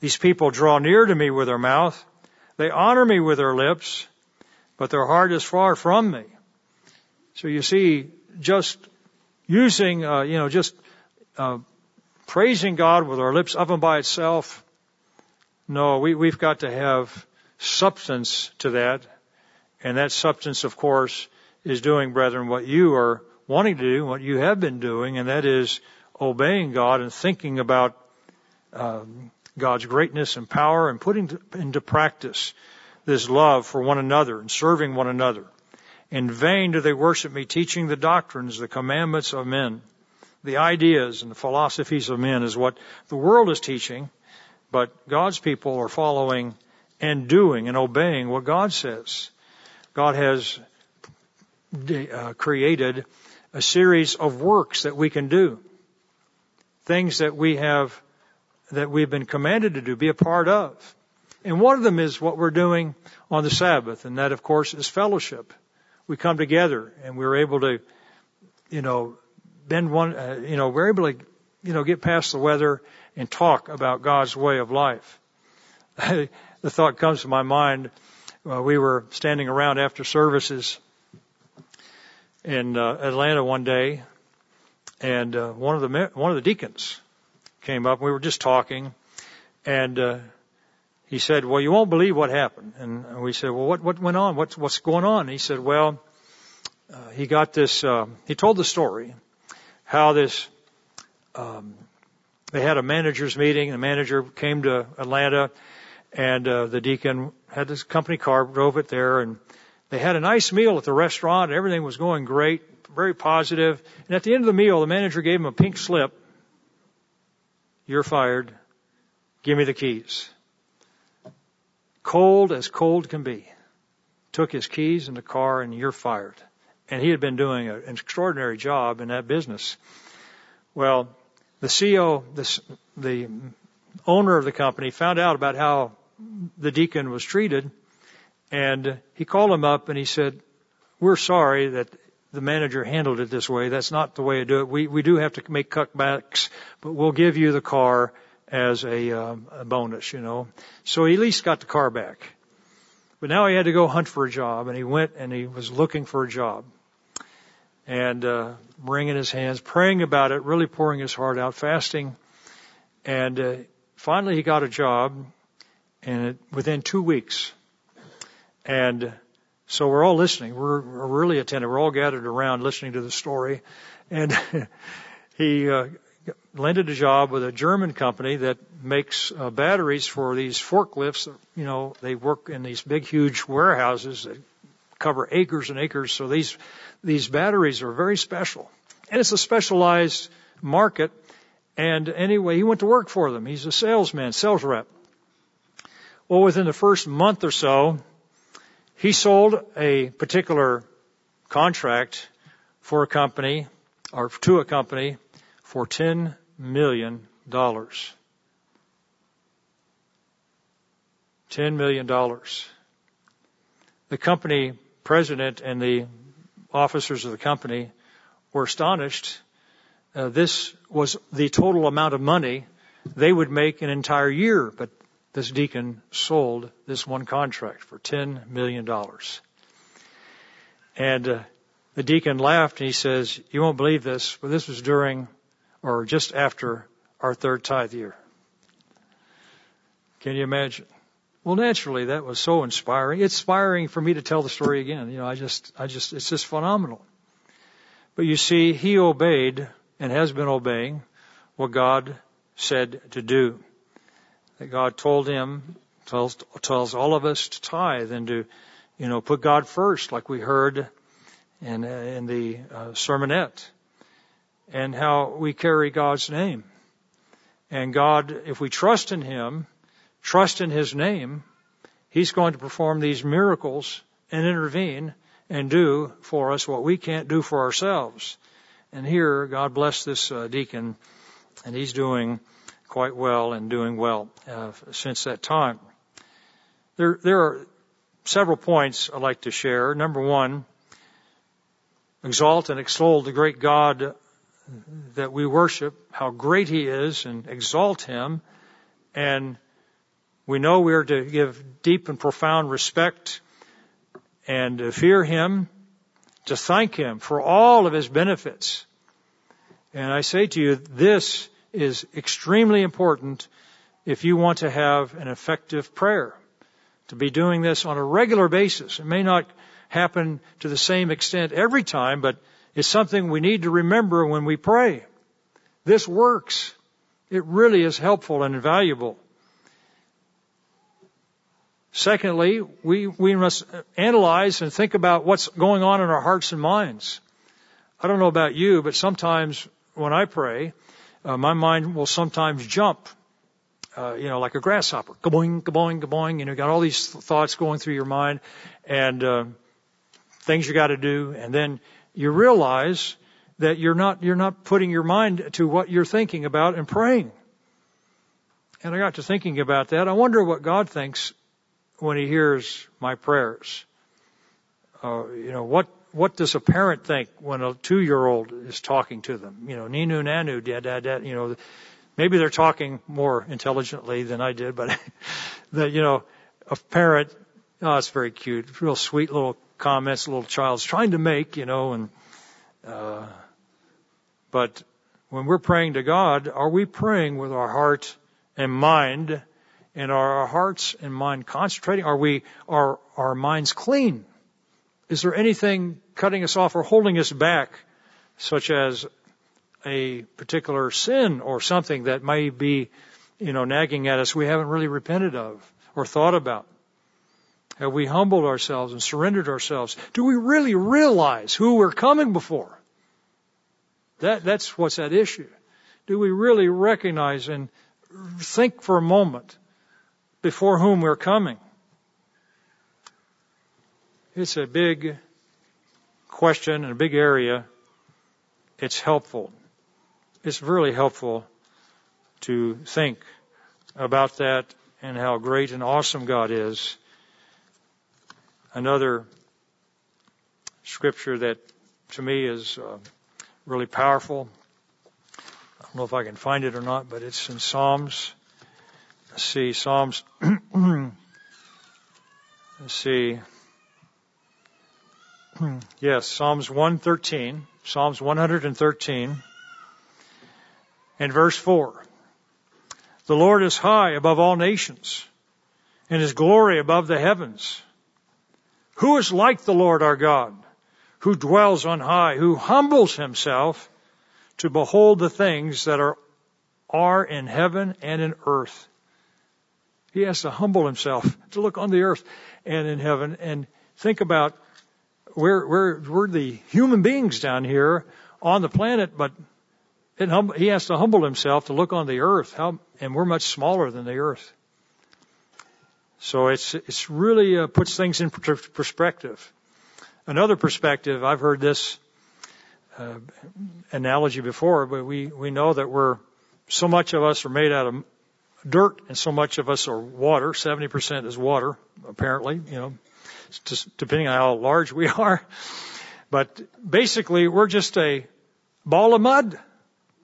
These people draw near to me with their mouth. They honor me with their lips, but their heart is far from me. So you see, just using, uh, you know, just uh, praising God with our lips of and by itself no, we, we've got to have substance to that. And that substance, of course, is doing, brethren, what you are wanting to do, what you have been doing, and that is obeying God and thinking about um, God's greatness and power and putting into practice this love for one another and serving one another. In vain do they worship me, teaching the doctrines, the commandments of men. The ideas and the philosophies of men is what the world is teaching, but God's people are following and doing and obeying what God says. God has uh, created a series of works that we can do. Things that we have, that we've been commanded to do, be a part of. And one of them is what we're doing on the Sabbath, and that of course is fellowship. We come together and we're able to, you know, bend one, uh, you know, we're able to, you know, get past the weather and talk about God's way of life. the thought comes to my mind. Uh, we were standing around after services in uh, Atlanta one day, and uh, one of the one of the deacons came up. We were just talking, and uh, he said, "Well, you won't believe what happened." And we said, "Well, what what went on? What's what's going on?" And he said, "Well, uh, he got this. Uh, he told the story how this um, they had a managers meeting. The manager came to Atlanta, and uh, the deacon had this company car, drove it there, and they had a nice meal at the restaurant. And Everything was going great. very positive. And at the end of the meal, the manager gave him a pink slip. You're fired. Give me the keys. Cold as cold can be. Took his keys in the car and you're fired. And he had been doing an extraordinary job in that business. Well, the CEO, the, the owner of the company found out about how the deacon was treated and he called him up and he said, we're sorry that the manager handled it this way. That's not the way to do it. We, we do have to make cutbacks, but we'll give you the car as a, um, a bonus, you know. So he at least got the car back. But now he had to go hunt for a job and he went and he was looking for a job and, uh, wringing his hands, praying about it, really pouring his heart out, fasting. And, uh, finally he got a job and it, within two weeks. And so we're all listening. We're, we're really attentive. We're all gathered around listening to the story. And he uh, landed a job with a German company that makes uh, batteries for these forklifts. You know, they work in these big, huge warehouses that cover acres and acres. So these these batteries are very special, and it's a specialized market. And anyway, he went to work for them. He's a salesman, sales rep. Well, within the first month or so, he sold a particular contract for a company or to a company for $10 million. $10 million. The company president and the officers of the company were astonished. Uh, this was the total amount of money they would make an entire year, but this deacon sold this one contract for $10 million. And uh, the deacon laughed and he says, You won't believe this, but this was during or just after our third tithe year. Can you imagine? Well, naturally, that was so inspiring. It's inspiring for me to tell the story again. You know, I just, I just, it's just phenomenal. But you see, he obeyed and has been obeying what God said to do that God told him, tells, tells all of us to tithe and to, you know, put God first, like we heard in, in the uh, sermonette, and how we carry God's name. And God, if we trust in Him, trust in His name, He's going to perform these miracles and intervene and do for us what we can't do for ourselves. And here, God bless this uh, deacon, and he's doing quite well and doing well uh, since that time. There, there are several points I'd like to share. Number one, exalt and extol the great God that we worship, how great He is, and exalt Him. And we know we are to give deep and profound respect and fear Him, to thank Him for all of His benefits. And I say to you, this is extremely important if you want to have an effective prayer. To be doing this on a regular basis. It may not happen to the same extent every time, but it's something we need to remember when we pray. This works. It really is helpful and valuable. Secondly, we, we must analyze and think about what's going on in our hearts and minds. I don't know about you, but sometimes when I pray, uh, my mind will sometimes jump, uh, you know, like a grasshopper. Gaboing, gaboing, gaboing. You know, got all these thoughts going through your mind and uh, things you got to do, and then you realize that you're not you're not putting your mind to what you're thinking about and praying. And I got to thinking about that. I wonder what God thinks when He hears my prayers. Uh, you know, what what does a parent think when a two year old is talking to them? You know, Ninu Nanu, dad, dad, dad, you know, maybe they're talking more intelligently than I did, but that, you know, a parent, oh, it's very cute, real sweet little comments a little child's trying to make, you know, and, uh, but when we're praying to God, are we praying with our heart and mind and are our hearts and mind concentrating? Are we, are our minds clean? Is there anything cutting us off or holding us back, such as a particular sin or something that may be, you know, nagging at us we haven't really repented of or thought about? Have we humbled ourselves and surrendered ourselves? Do we really realize who we're coming before? That, that's what's at issue. Do we really recognize and think for a moment before whom we're coming? It's a big question and a big area. It's helpful. It's really helpful to think about that and how great and awesome God is. Another scripture that to me is uh, really powerful. I don't know if I can find it or not, but it's in Psalms. Let's see, Psalms. let's see. Hmm. yes, Psalms 113. Psalms 113 and verse 4. The Lord is high above all nations, and his glory above the heavens. Who is like the Lord our God, who dwells on high, who humbles himself to behold the things that are, are in heaven and in earth? He has to humble himself to look on the earth and in heaven and think about we're, we're, we're the human beings down here on the planet, but hum- he has to humble himself to look on the earth, how, and we're much smaller than the earth. So it's it's really uh, puts things in perspective. Another perspective, I've heard this uh, analogy before, but we we know that we're so much of us are made out of dirt, and so much of us are water. Seventy percent is water, apparently. You know, depending on how large we are. But basically, we're just a ball of mud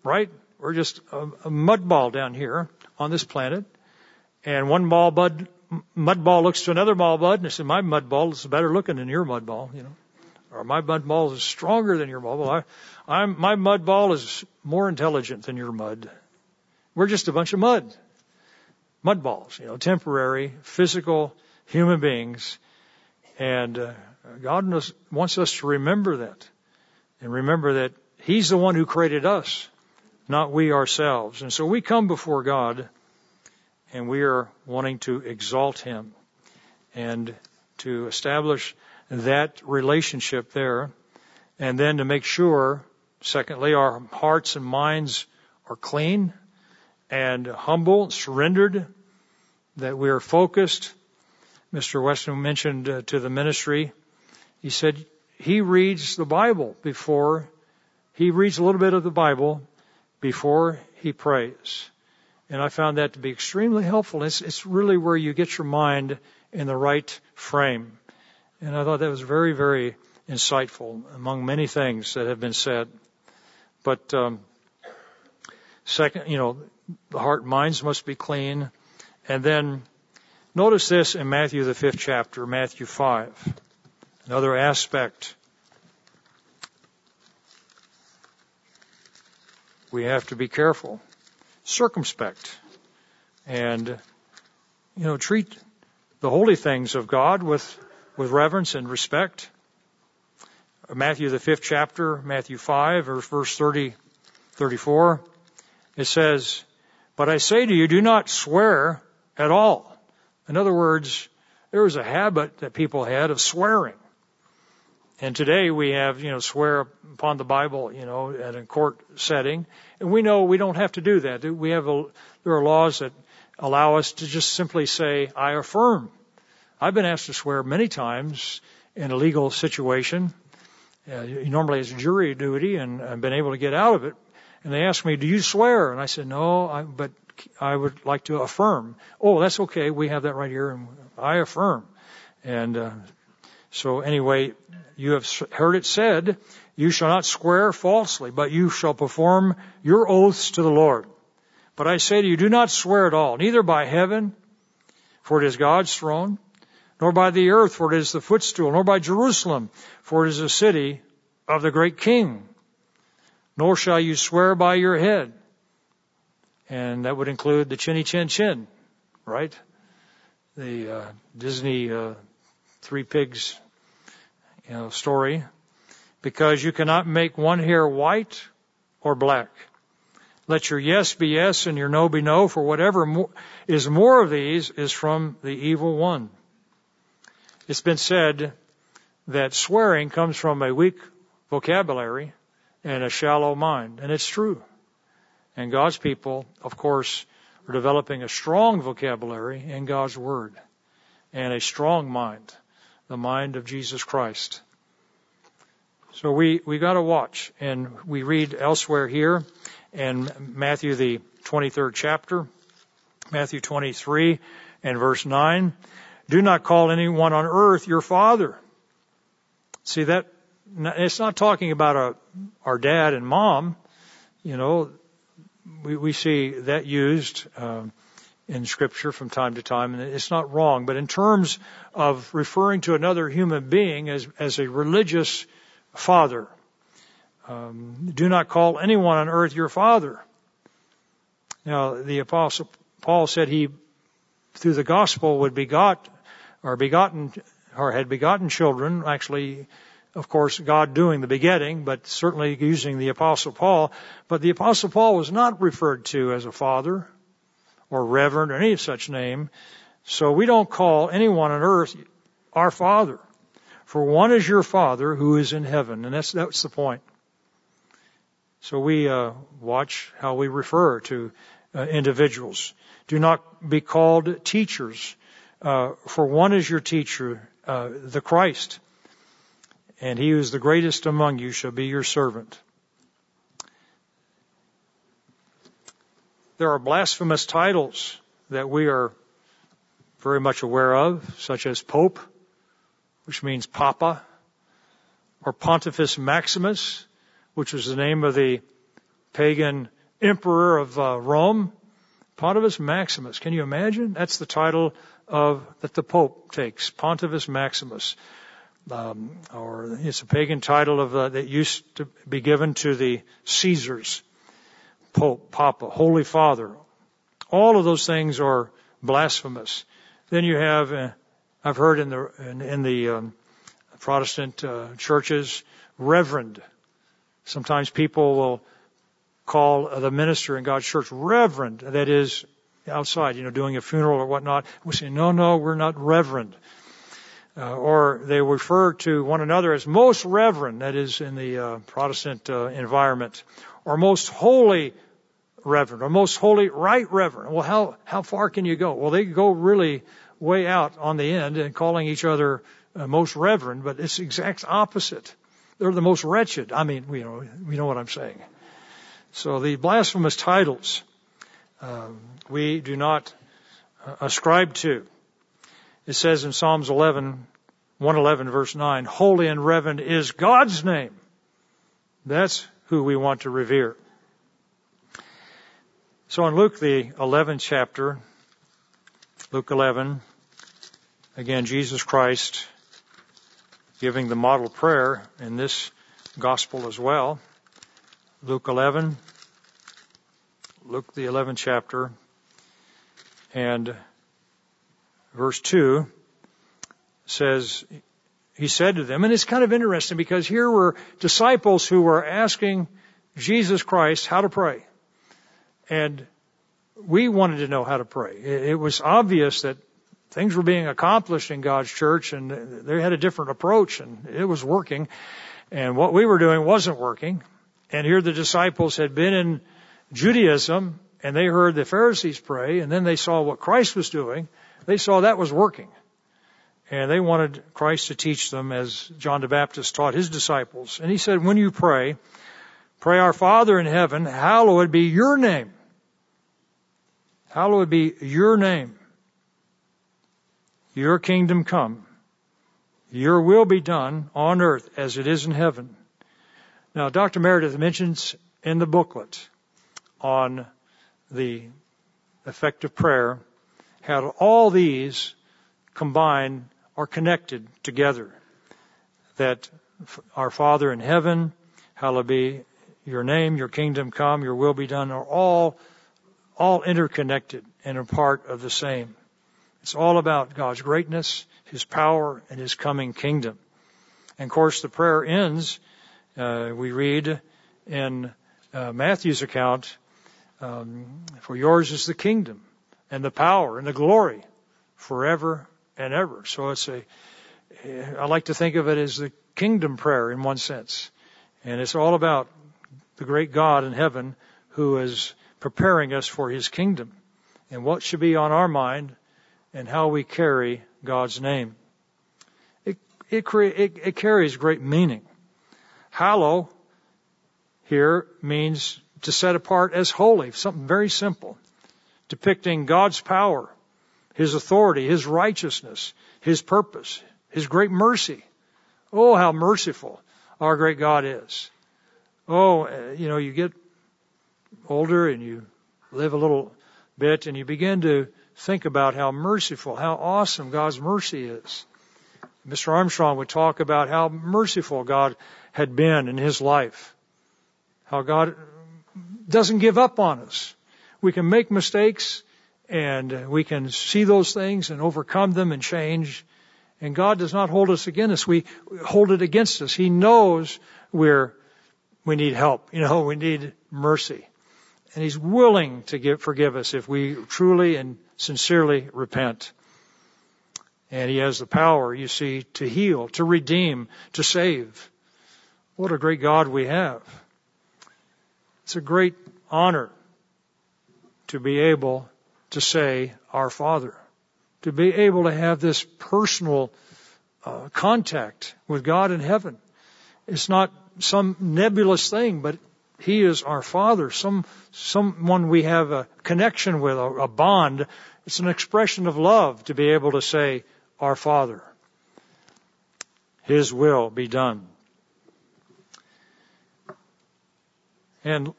right? We're just a, a mud ball down here on this planet. And one ball bud, mud ball looks to another mud ball bud and says, my mud ball is better looking than your mud ball, you know. Or my mud ball is stronger than your mud ball. I, I'm, my mud ball is more intelligent than your mud. We're just a bunch of mud. Mud balls, you know, temporary, physical human beings. And uh, God knows, wants us to remember that. And remember that He's the one who created us not we ourselves. And so we come before God and we are wanting to exalt Him and to establish that relationship there and then to make sure, secondly, our hearts and minds are clean and humble, surrendered, that we are focused. Mr. Weston mentioned uh, to the ministry, he said he reads the Bible before, he reads a little bit of the Bible before he prays. And I found that to be extremely helpful. It's, it's really where you get your mind in the right frame. And I thought that was very, very insightful among many things that have been said. But um, second, you know, the heart and minds must be clean. And then notice this in Matthew the fifth chapter, Matthew five. Another aspect we have to be careful, circumspect, and, you know, treat the holy things of God with, with reverence and respect. Matthew, the fifth chapter, Matthew 5, verse 30, 34, it says, But I say to you, do not swear at all. In other words, there was a habit that people had of swearing. And today we have, you know, swear upon the Bible, you know, at a court setting. And we know we don't have to do that. We have a, there are laws that allow us to just simply say, I affirm. I've been asked to swear many times in a legal situation. Uh, normally it's jury duty and I've been able to get out of it. And they asked me, do you swear? And I said, no, I, but I would like to affirm. Oh, that's okay. We have that right here and I affirm. And, uh, so anyway, you have heard it said, you shall not swear falsely, but you shall perform your oaths to the Lord. But I say to you, do not swear at all, neither by heaven, for it is God's throne, nor by the earth, for it is the footstool, nor by Jerusalem, for it is the city of the great king. Nor shall you swear by your head. And that would include the chinny chin chin, right? The uh, Disney uh, Three Pigs you know, story because you cannot make one hair white or black. Let your yes be yes and your no be no, for whatever is more of these is from the evil one. It's been said that swearing comes from a weak vocabulary and a shallow mind, and it's true. And God's people, of course, are developing a strong vocabulary in God's Word and a strong mind, the mind of Jesus Christ. So we, we gotta watch. And we read elsewhere here in Matthew the 23rd chapter, Matthew 23 and verse 9, do not call anyone on earth your father. See that, it's not talking about a, our dad and mom. You know, we, we see that used, um, in scripture from time to time, and it's not wrong, but in terms of referring to another human being as, as a religious father, um, do not call anyone on earth your father. Now, the apostle Paul said he, through the gospel, would begot, or begotten, or had begotten children, actually, of course, God doing the begetting, but certainly using the apostle Paul. But the apostle Paul was not referred to as a father or reverend or any such name. So we don't call anyone on earth our father. For one is your father who is in heaven. And that's, that's the point. So we uh, watch how we refer to uh, individuals. Do not be called teachers, uh, for one is your teacher, uh, the Christ, and he who is the greatest among you shall be your servant. There are blasphemous titles that we are very much aware of, such as Pope, which means Papa, or Pontifex Maximus, which was the name of the pagan emperor of uh, Rome. Pontifex Maximus. Can you imagine? That's the title of that the Pope takes, Pontifex Maximus. Um, or it's a pagan title of uh, that used to be given to the Caesars. Pope, Papa, Holy Father. All of those things are blasphemous. Then you have, uh, I've heard in the in, in the um, Protestant uh, churches, Reverend. Sometimes people will call the minister in God's church Reverend. That is outside, you know, doing a funeral or whatnot. We say, no, no, we're not Reverend. Uh, or they refer to one another as most reverend, that is in the uh, Protestant uh, environment, or most holy reverend or most holy right reverend. Well, how, how far can you go? Well, they go really way out on the end and calling each other uh, most reverend, but it's the exact opposite. They're the most wretched. I mean, we know, we know what I'm saying. So the blasphemous titles, um, we do not uh, ascribe to. It says in Psalms 11, 111 verse 9, holy and reverend is God's name. That's who we want to revere. So in Luke, the 11th chapter, Luke 11, again, Jesus Christ giving the model prayer in this gospel as well. Luke 11, Luke the 11th chapter, and verse 2 says, he said to them, and it's kind of interesting because here were disciples who were asking Jesus Christ how to pray. And we wanted to know how to pray. It was obvious that things were being accomplished in God's church and they had a different approach and it was working. And what we were doing wasn't working. And here the disciples had been in Judaism and they heard the Pharisees pray and then they saw what Christ was doing. They saw that was working. And they wanted Christ to teach them as John the Baptist taught his disciples. And he said, when you pray, Pray our Father in heaven, hallowed be your name. Hallowed be your name. Your kingdom come. Your will be done on earth as it is in heaven. Now, Dr. Meredith mentions in the booklet on the effective prayer how all these combine are connected together. That our Father in heaven, hallowed be your name, your kingdom come, your will be done are all, all interconnected and a part of the same. It's all about God's greatness, His power, and His coming kingdom. And of course, the prayer ends, uh, we read in uh, Matthew's account, um, for yours is the kingdom and the power and the glory forever and ever. So it's a, I like to think of it as the kingdom prayer in one sense. And it's all about the great God in heaven who is preparing us for his kingdom and what should be on our mind and how we carry God's name. It, it, it, it carries great meaning. Hallow here means to set apart as holy, something very simple, depicting God's power, His authority, His righteousness, His purpose, His great mercy. Oh, how merciful our great God is. Oh, uh, you know, you get older and you live a little bit and you begin to think about how merciful, how awesome God's mercy is. Mr. Armstrong would talk about how merciful God had been in his life. How God doesn't give up on us. We can make mistakes and we can see those things and overcome them and change. And God does not hold us against us. We hold it against us. He knows we're, we need help. You know, we need mercy. And He's willing to give, forgive us if we truly and sincerely repent. And He has the power, you see, to heal, to redeem, to save. What a great God we have. It's a great honor to be able to say, Our Father, to be able to have this personal uh, contact with God in heaven. It's not some nebulous thing, but He is our Father, some, someone we have a connection with, a, a bond. It's an expression of love to be able to say, Our Father. His will be done. And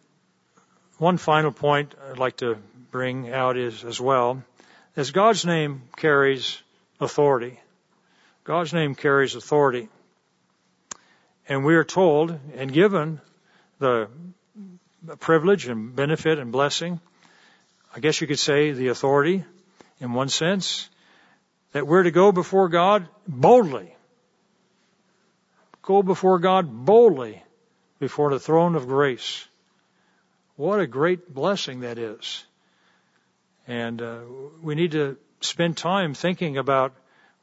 one final point I'd like to bring out is as well, as God's name carries authority. God's name carries authority. And we are told and given the privilege and benefit and blessing, I guess you could say the authority in one sense, that we're to go before God boldly. Go before God boldly before the throne of grace what a great blessing that is. And uh, we need to spend time thinking about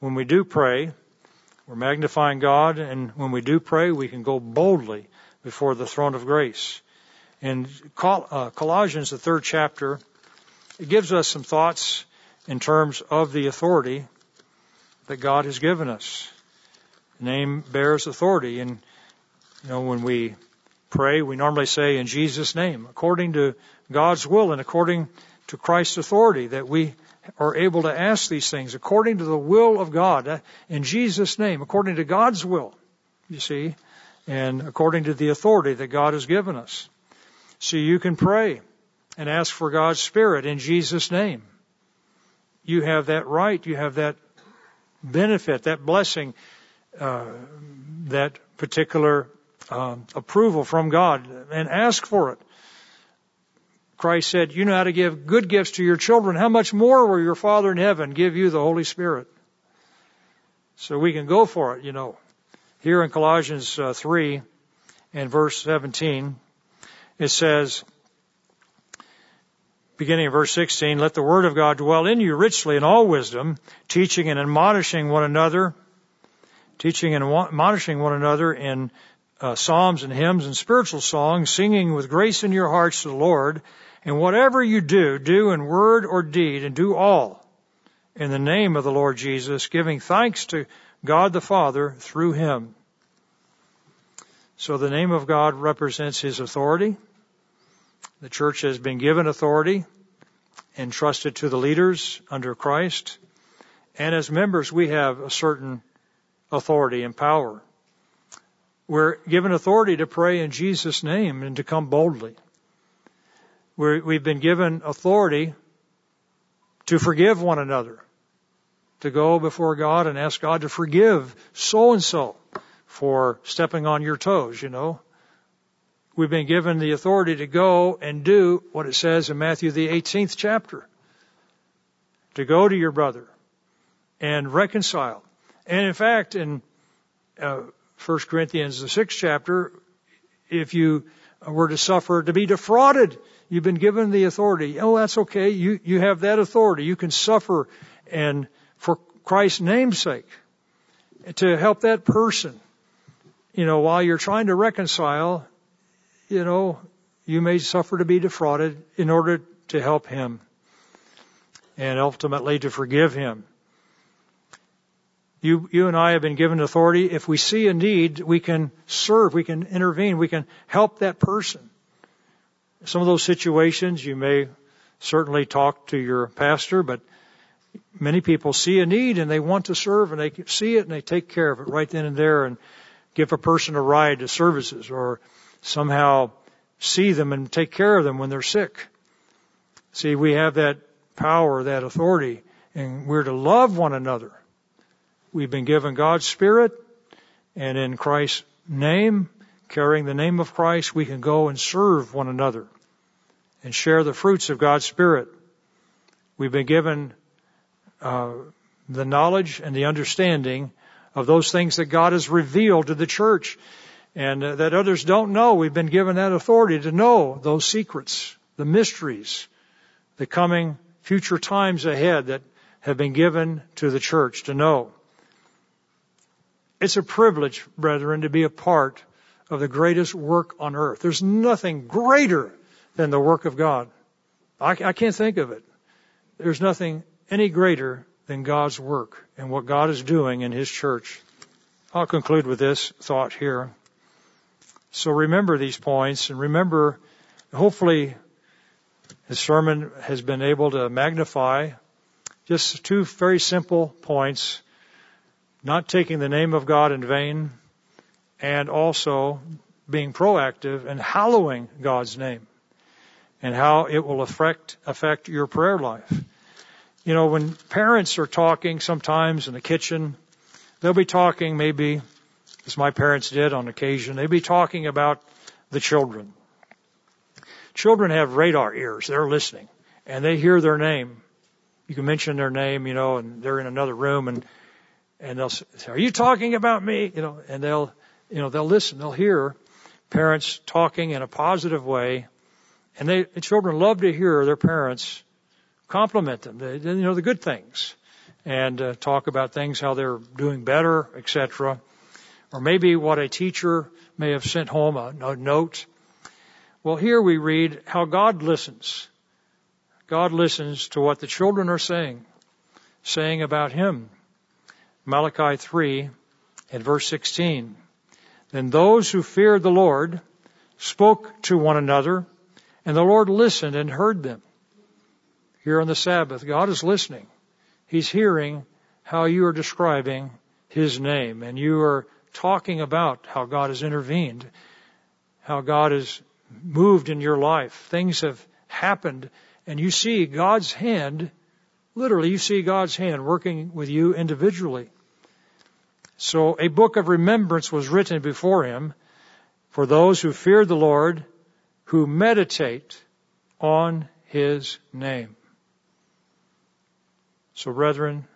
when we do pray, we're magnifying God, and when we do pray, we can go boldly before the throne of grace. In Col- uh, Colossians, the third chapter, it gives us some thoughts in terms of the authority that God has given us. The name bears authority, and you know when we pray, we normally say in Jesus' name, according to God's will and according to Christ's authority, that we are able to ask these things according to the will of God, uh, in Jesus' name, according to God's will, you see, and according to the authority that God has given us. So you can pray and ask for God's Spirit in Jesus' name. You have that right, you have that benefit, that blessing, uh, that particular um, approval from God and ask for it. Christ said, You know how to give good gifts to your children. How much more will your Father in heaven give you the Holy Spirit? So we can go for it, you know. Here in Colossians uh, 3 and verse 17, it says, beginning of verse 16, let the word of God dwell in you richly in all wisdom, teaching and admonishing one another, teaching and admonishing one another in uh, psalms and hymns and spiritual songs, singing with grace in your hearts to the Lord. And whatever you do, do in word or deed, and do all in the name of the Lord Jesus, giving thanks to God the Father through him. So the name of God represents his authority. The church has been given authority entrusted to the leaders under Christ. And as members, we have a certain authority and power. We're given authority to pray in Jesus' name and to come boldly. we have been given authority to forgive one another, to go before God and ask God to forgive so and so for stepping on your toes, you know. We've been given the authority to go and do what it says in Matthew the 18th chapter. To go to your brother and reconcile. And in fact, in uh, 1 Corinthians, the sixth chapter, if you were to suffer to be defrauded, you've been given the authority. Oh, that's okay. You, you have that authority. You can suffer and for Christ's name's sake. to help that person. You know, while you're trying to reconcile, you know, you may suffer to be defrauded in order to help him and ultimately to forgive him. You, you and I have been given authority. If we see a need, we can serve, we can intervene, we can help that person. Some of those situations you may certainly talk to your pastor, but many people see a need and they want to serve and they see it and they take care of it right then and there and give a person a ride to services or somehow see them and take care of them when they're sick. See, we have that power, that authority, and we're to love one another. We've been given God's Spirit, and in Christ's name, carrying the name of Christ, we can go and serve one another and share the fruits of God's Spirit. We've been given uh, the knowledge and the understanding of those things that God has revealed to the church and uh, that others don't know. We've been given that authority to know those secrets, the mysteries, the coming future times ahead that have been given to the church to know. It's a privilege, brethren, to be a part of the greatest work on earth. There's nothing greater than the work of God. I, I can't think of it. There's nothing any greater than God's work and what God is doing in His church. I'll conclude with this thought here. So remember these points and remember, hopefully, the sermon has been able to magnify just two very simple points. Not taking the name of God in vain and also being proactive and hallowing God's name and how it will affect, affect your prayer life. You know, when parents are talking sometimes in the kitchen, they'll be talking maybe, as my parents did on occasion, they'd be talking about the children. Children have radar ears. They're listening and they hear their name. You can mention their name, you know, and they're in another room and, and they'll say, are you talking about me? You know, and they'll, you know, they'll listen. They'll hear parents talking in a positive way. And they, the children love to hear their parents compliment them, they, you know, the good things, and uh, talk about things how they're doing better, etc. Or maybe what a teacher may have sent home a, a note. Well, here we read how God listens. God listens to what the children are saying, saying about Him. Malachi 3 at verse 16. Then those who feared the Lord spoke to one another, and the Lord listened and heard them here on the Sabbath. God is listening. He's hearing how you are describing His name and you are talking about how God has intervened, how God has moved in your life. Things have happened and you see God's hand, literally you see God's hand working with you individually. So a book of remembrance was written before him for those who fear the Lord, who meditate on his name. So brethren,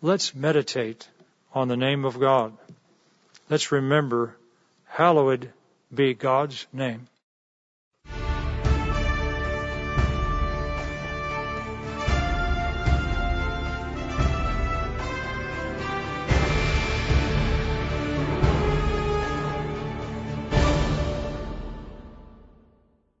let's meditate on the name of God. Let's remember, hallowed be God's name.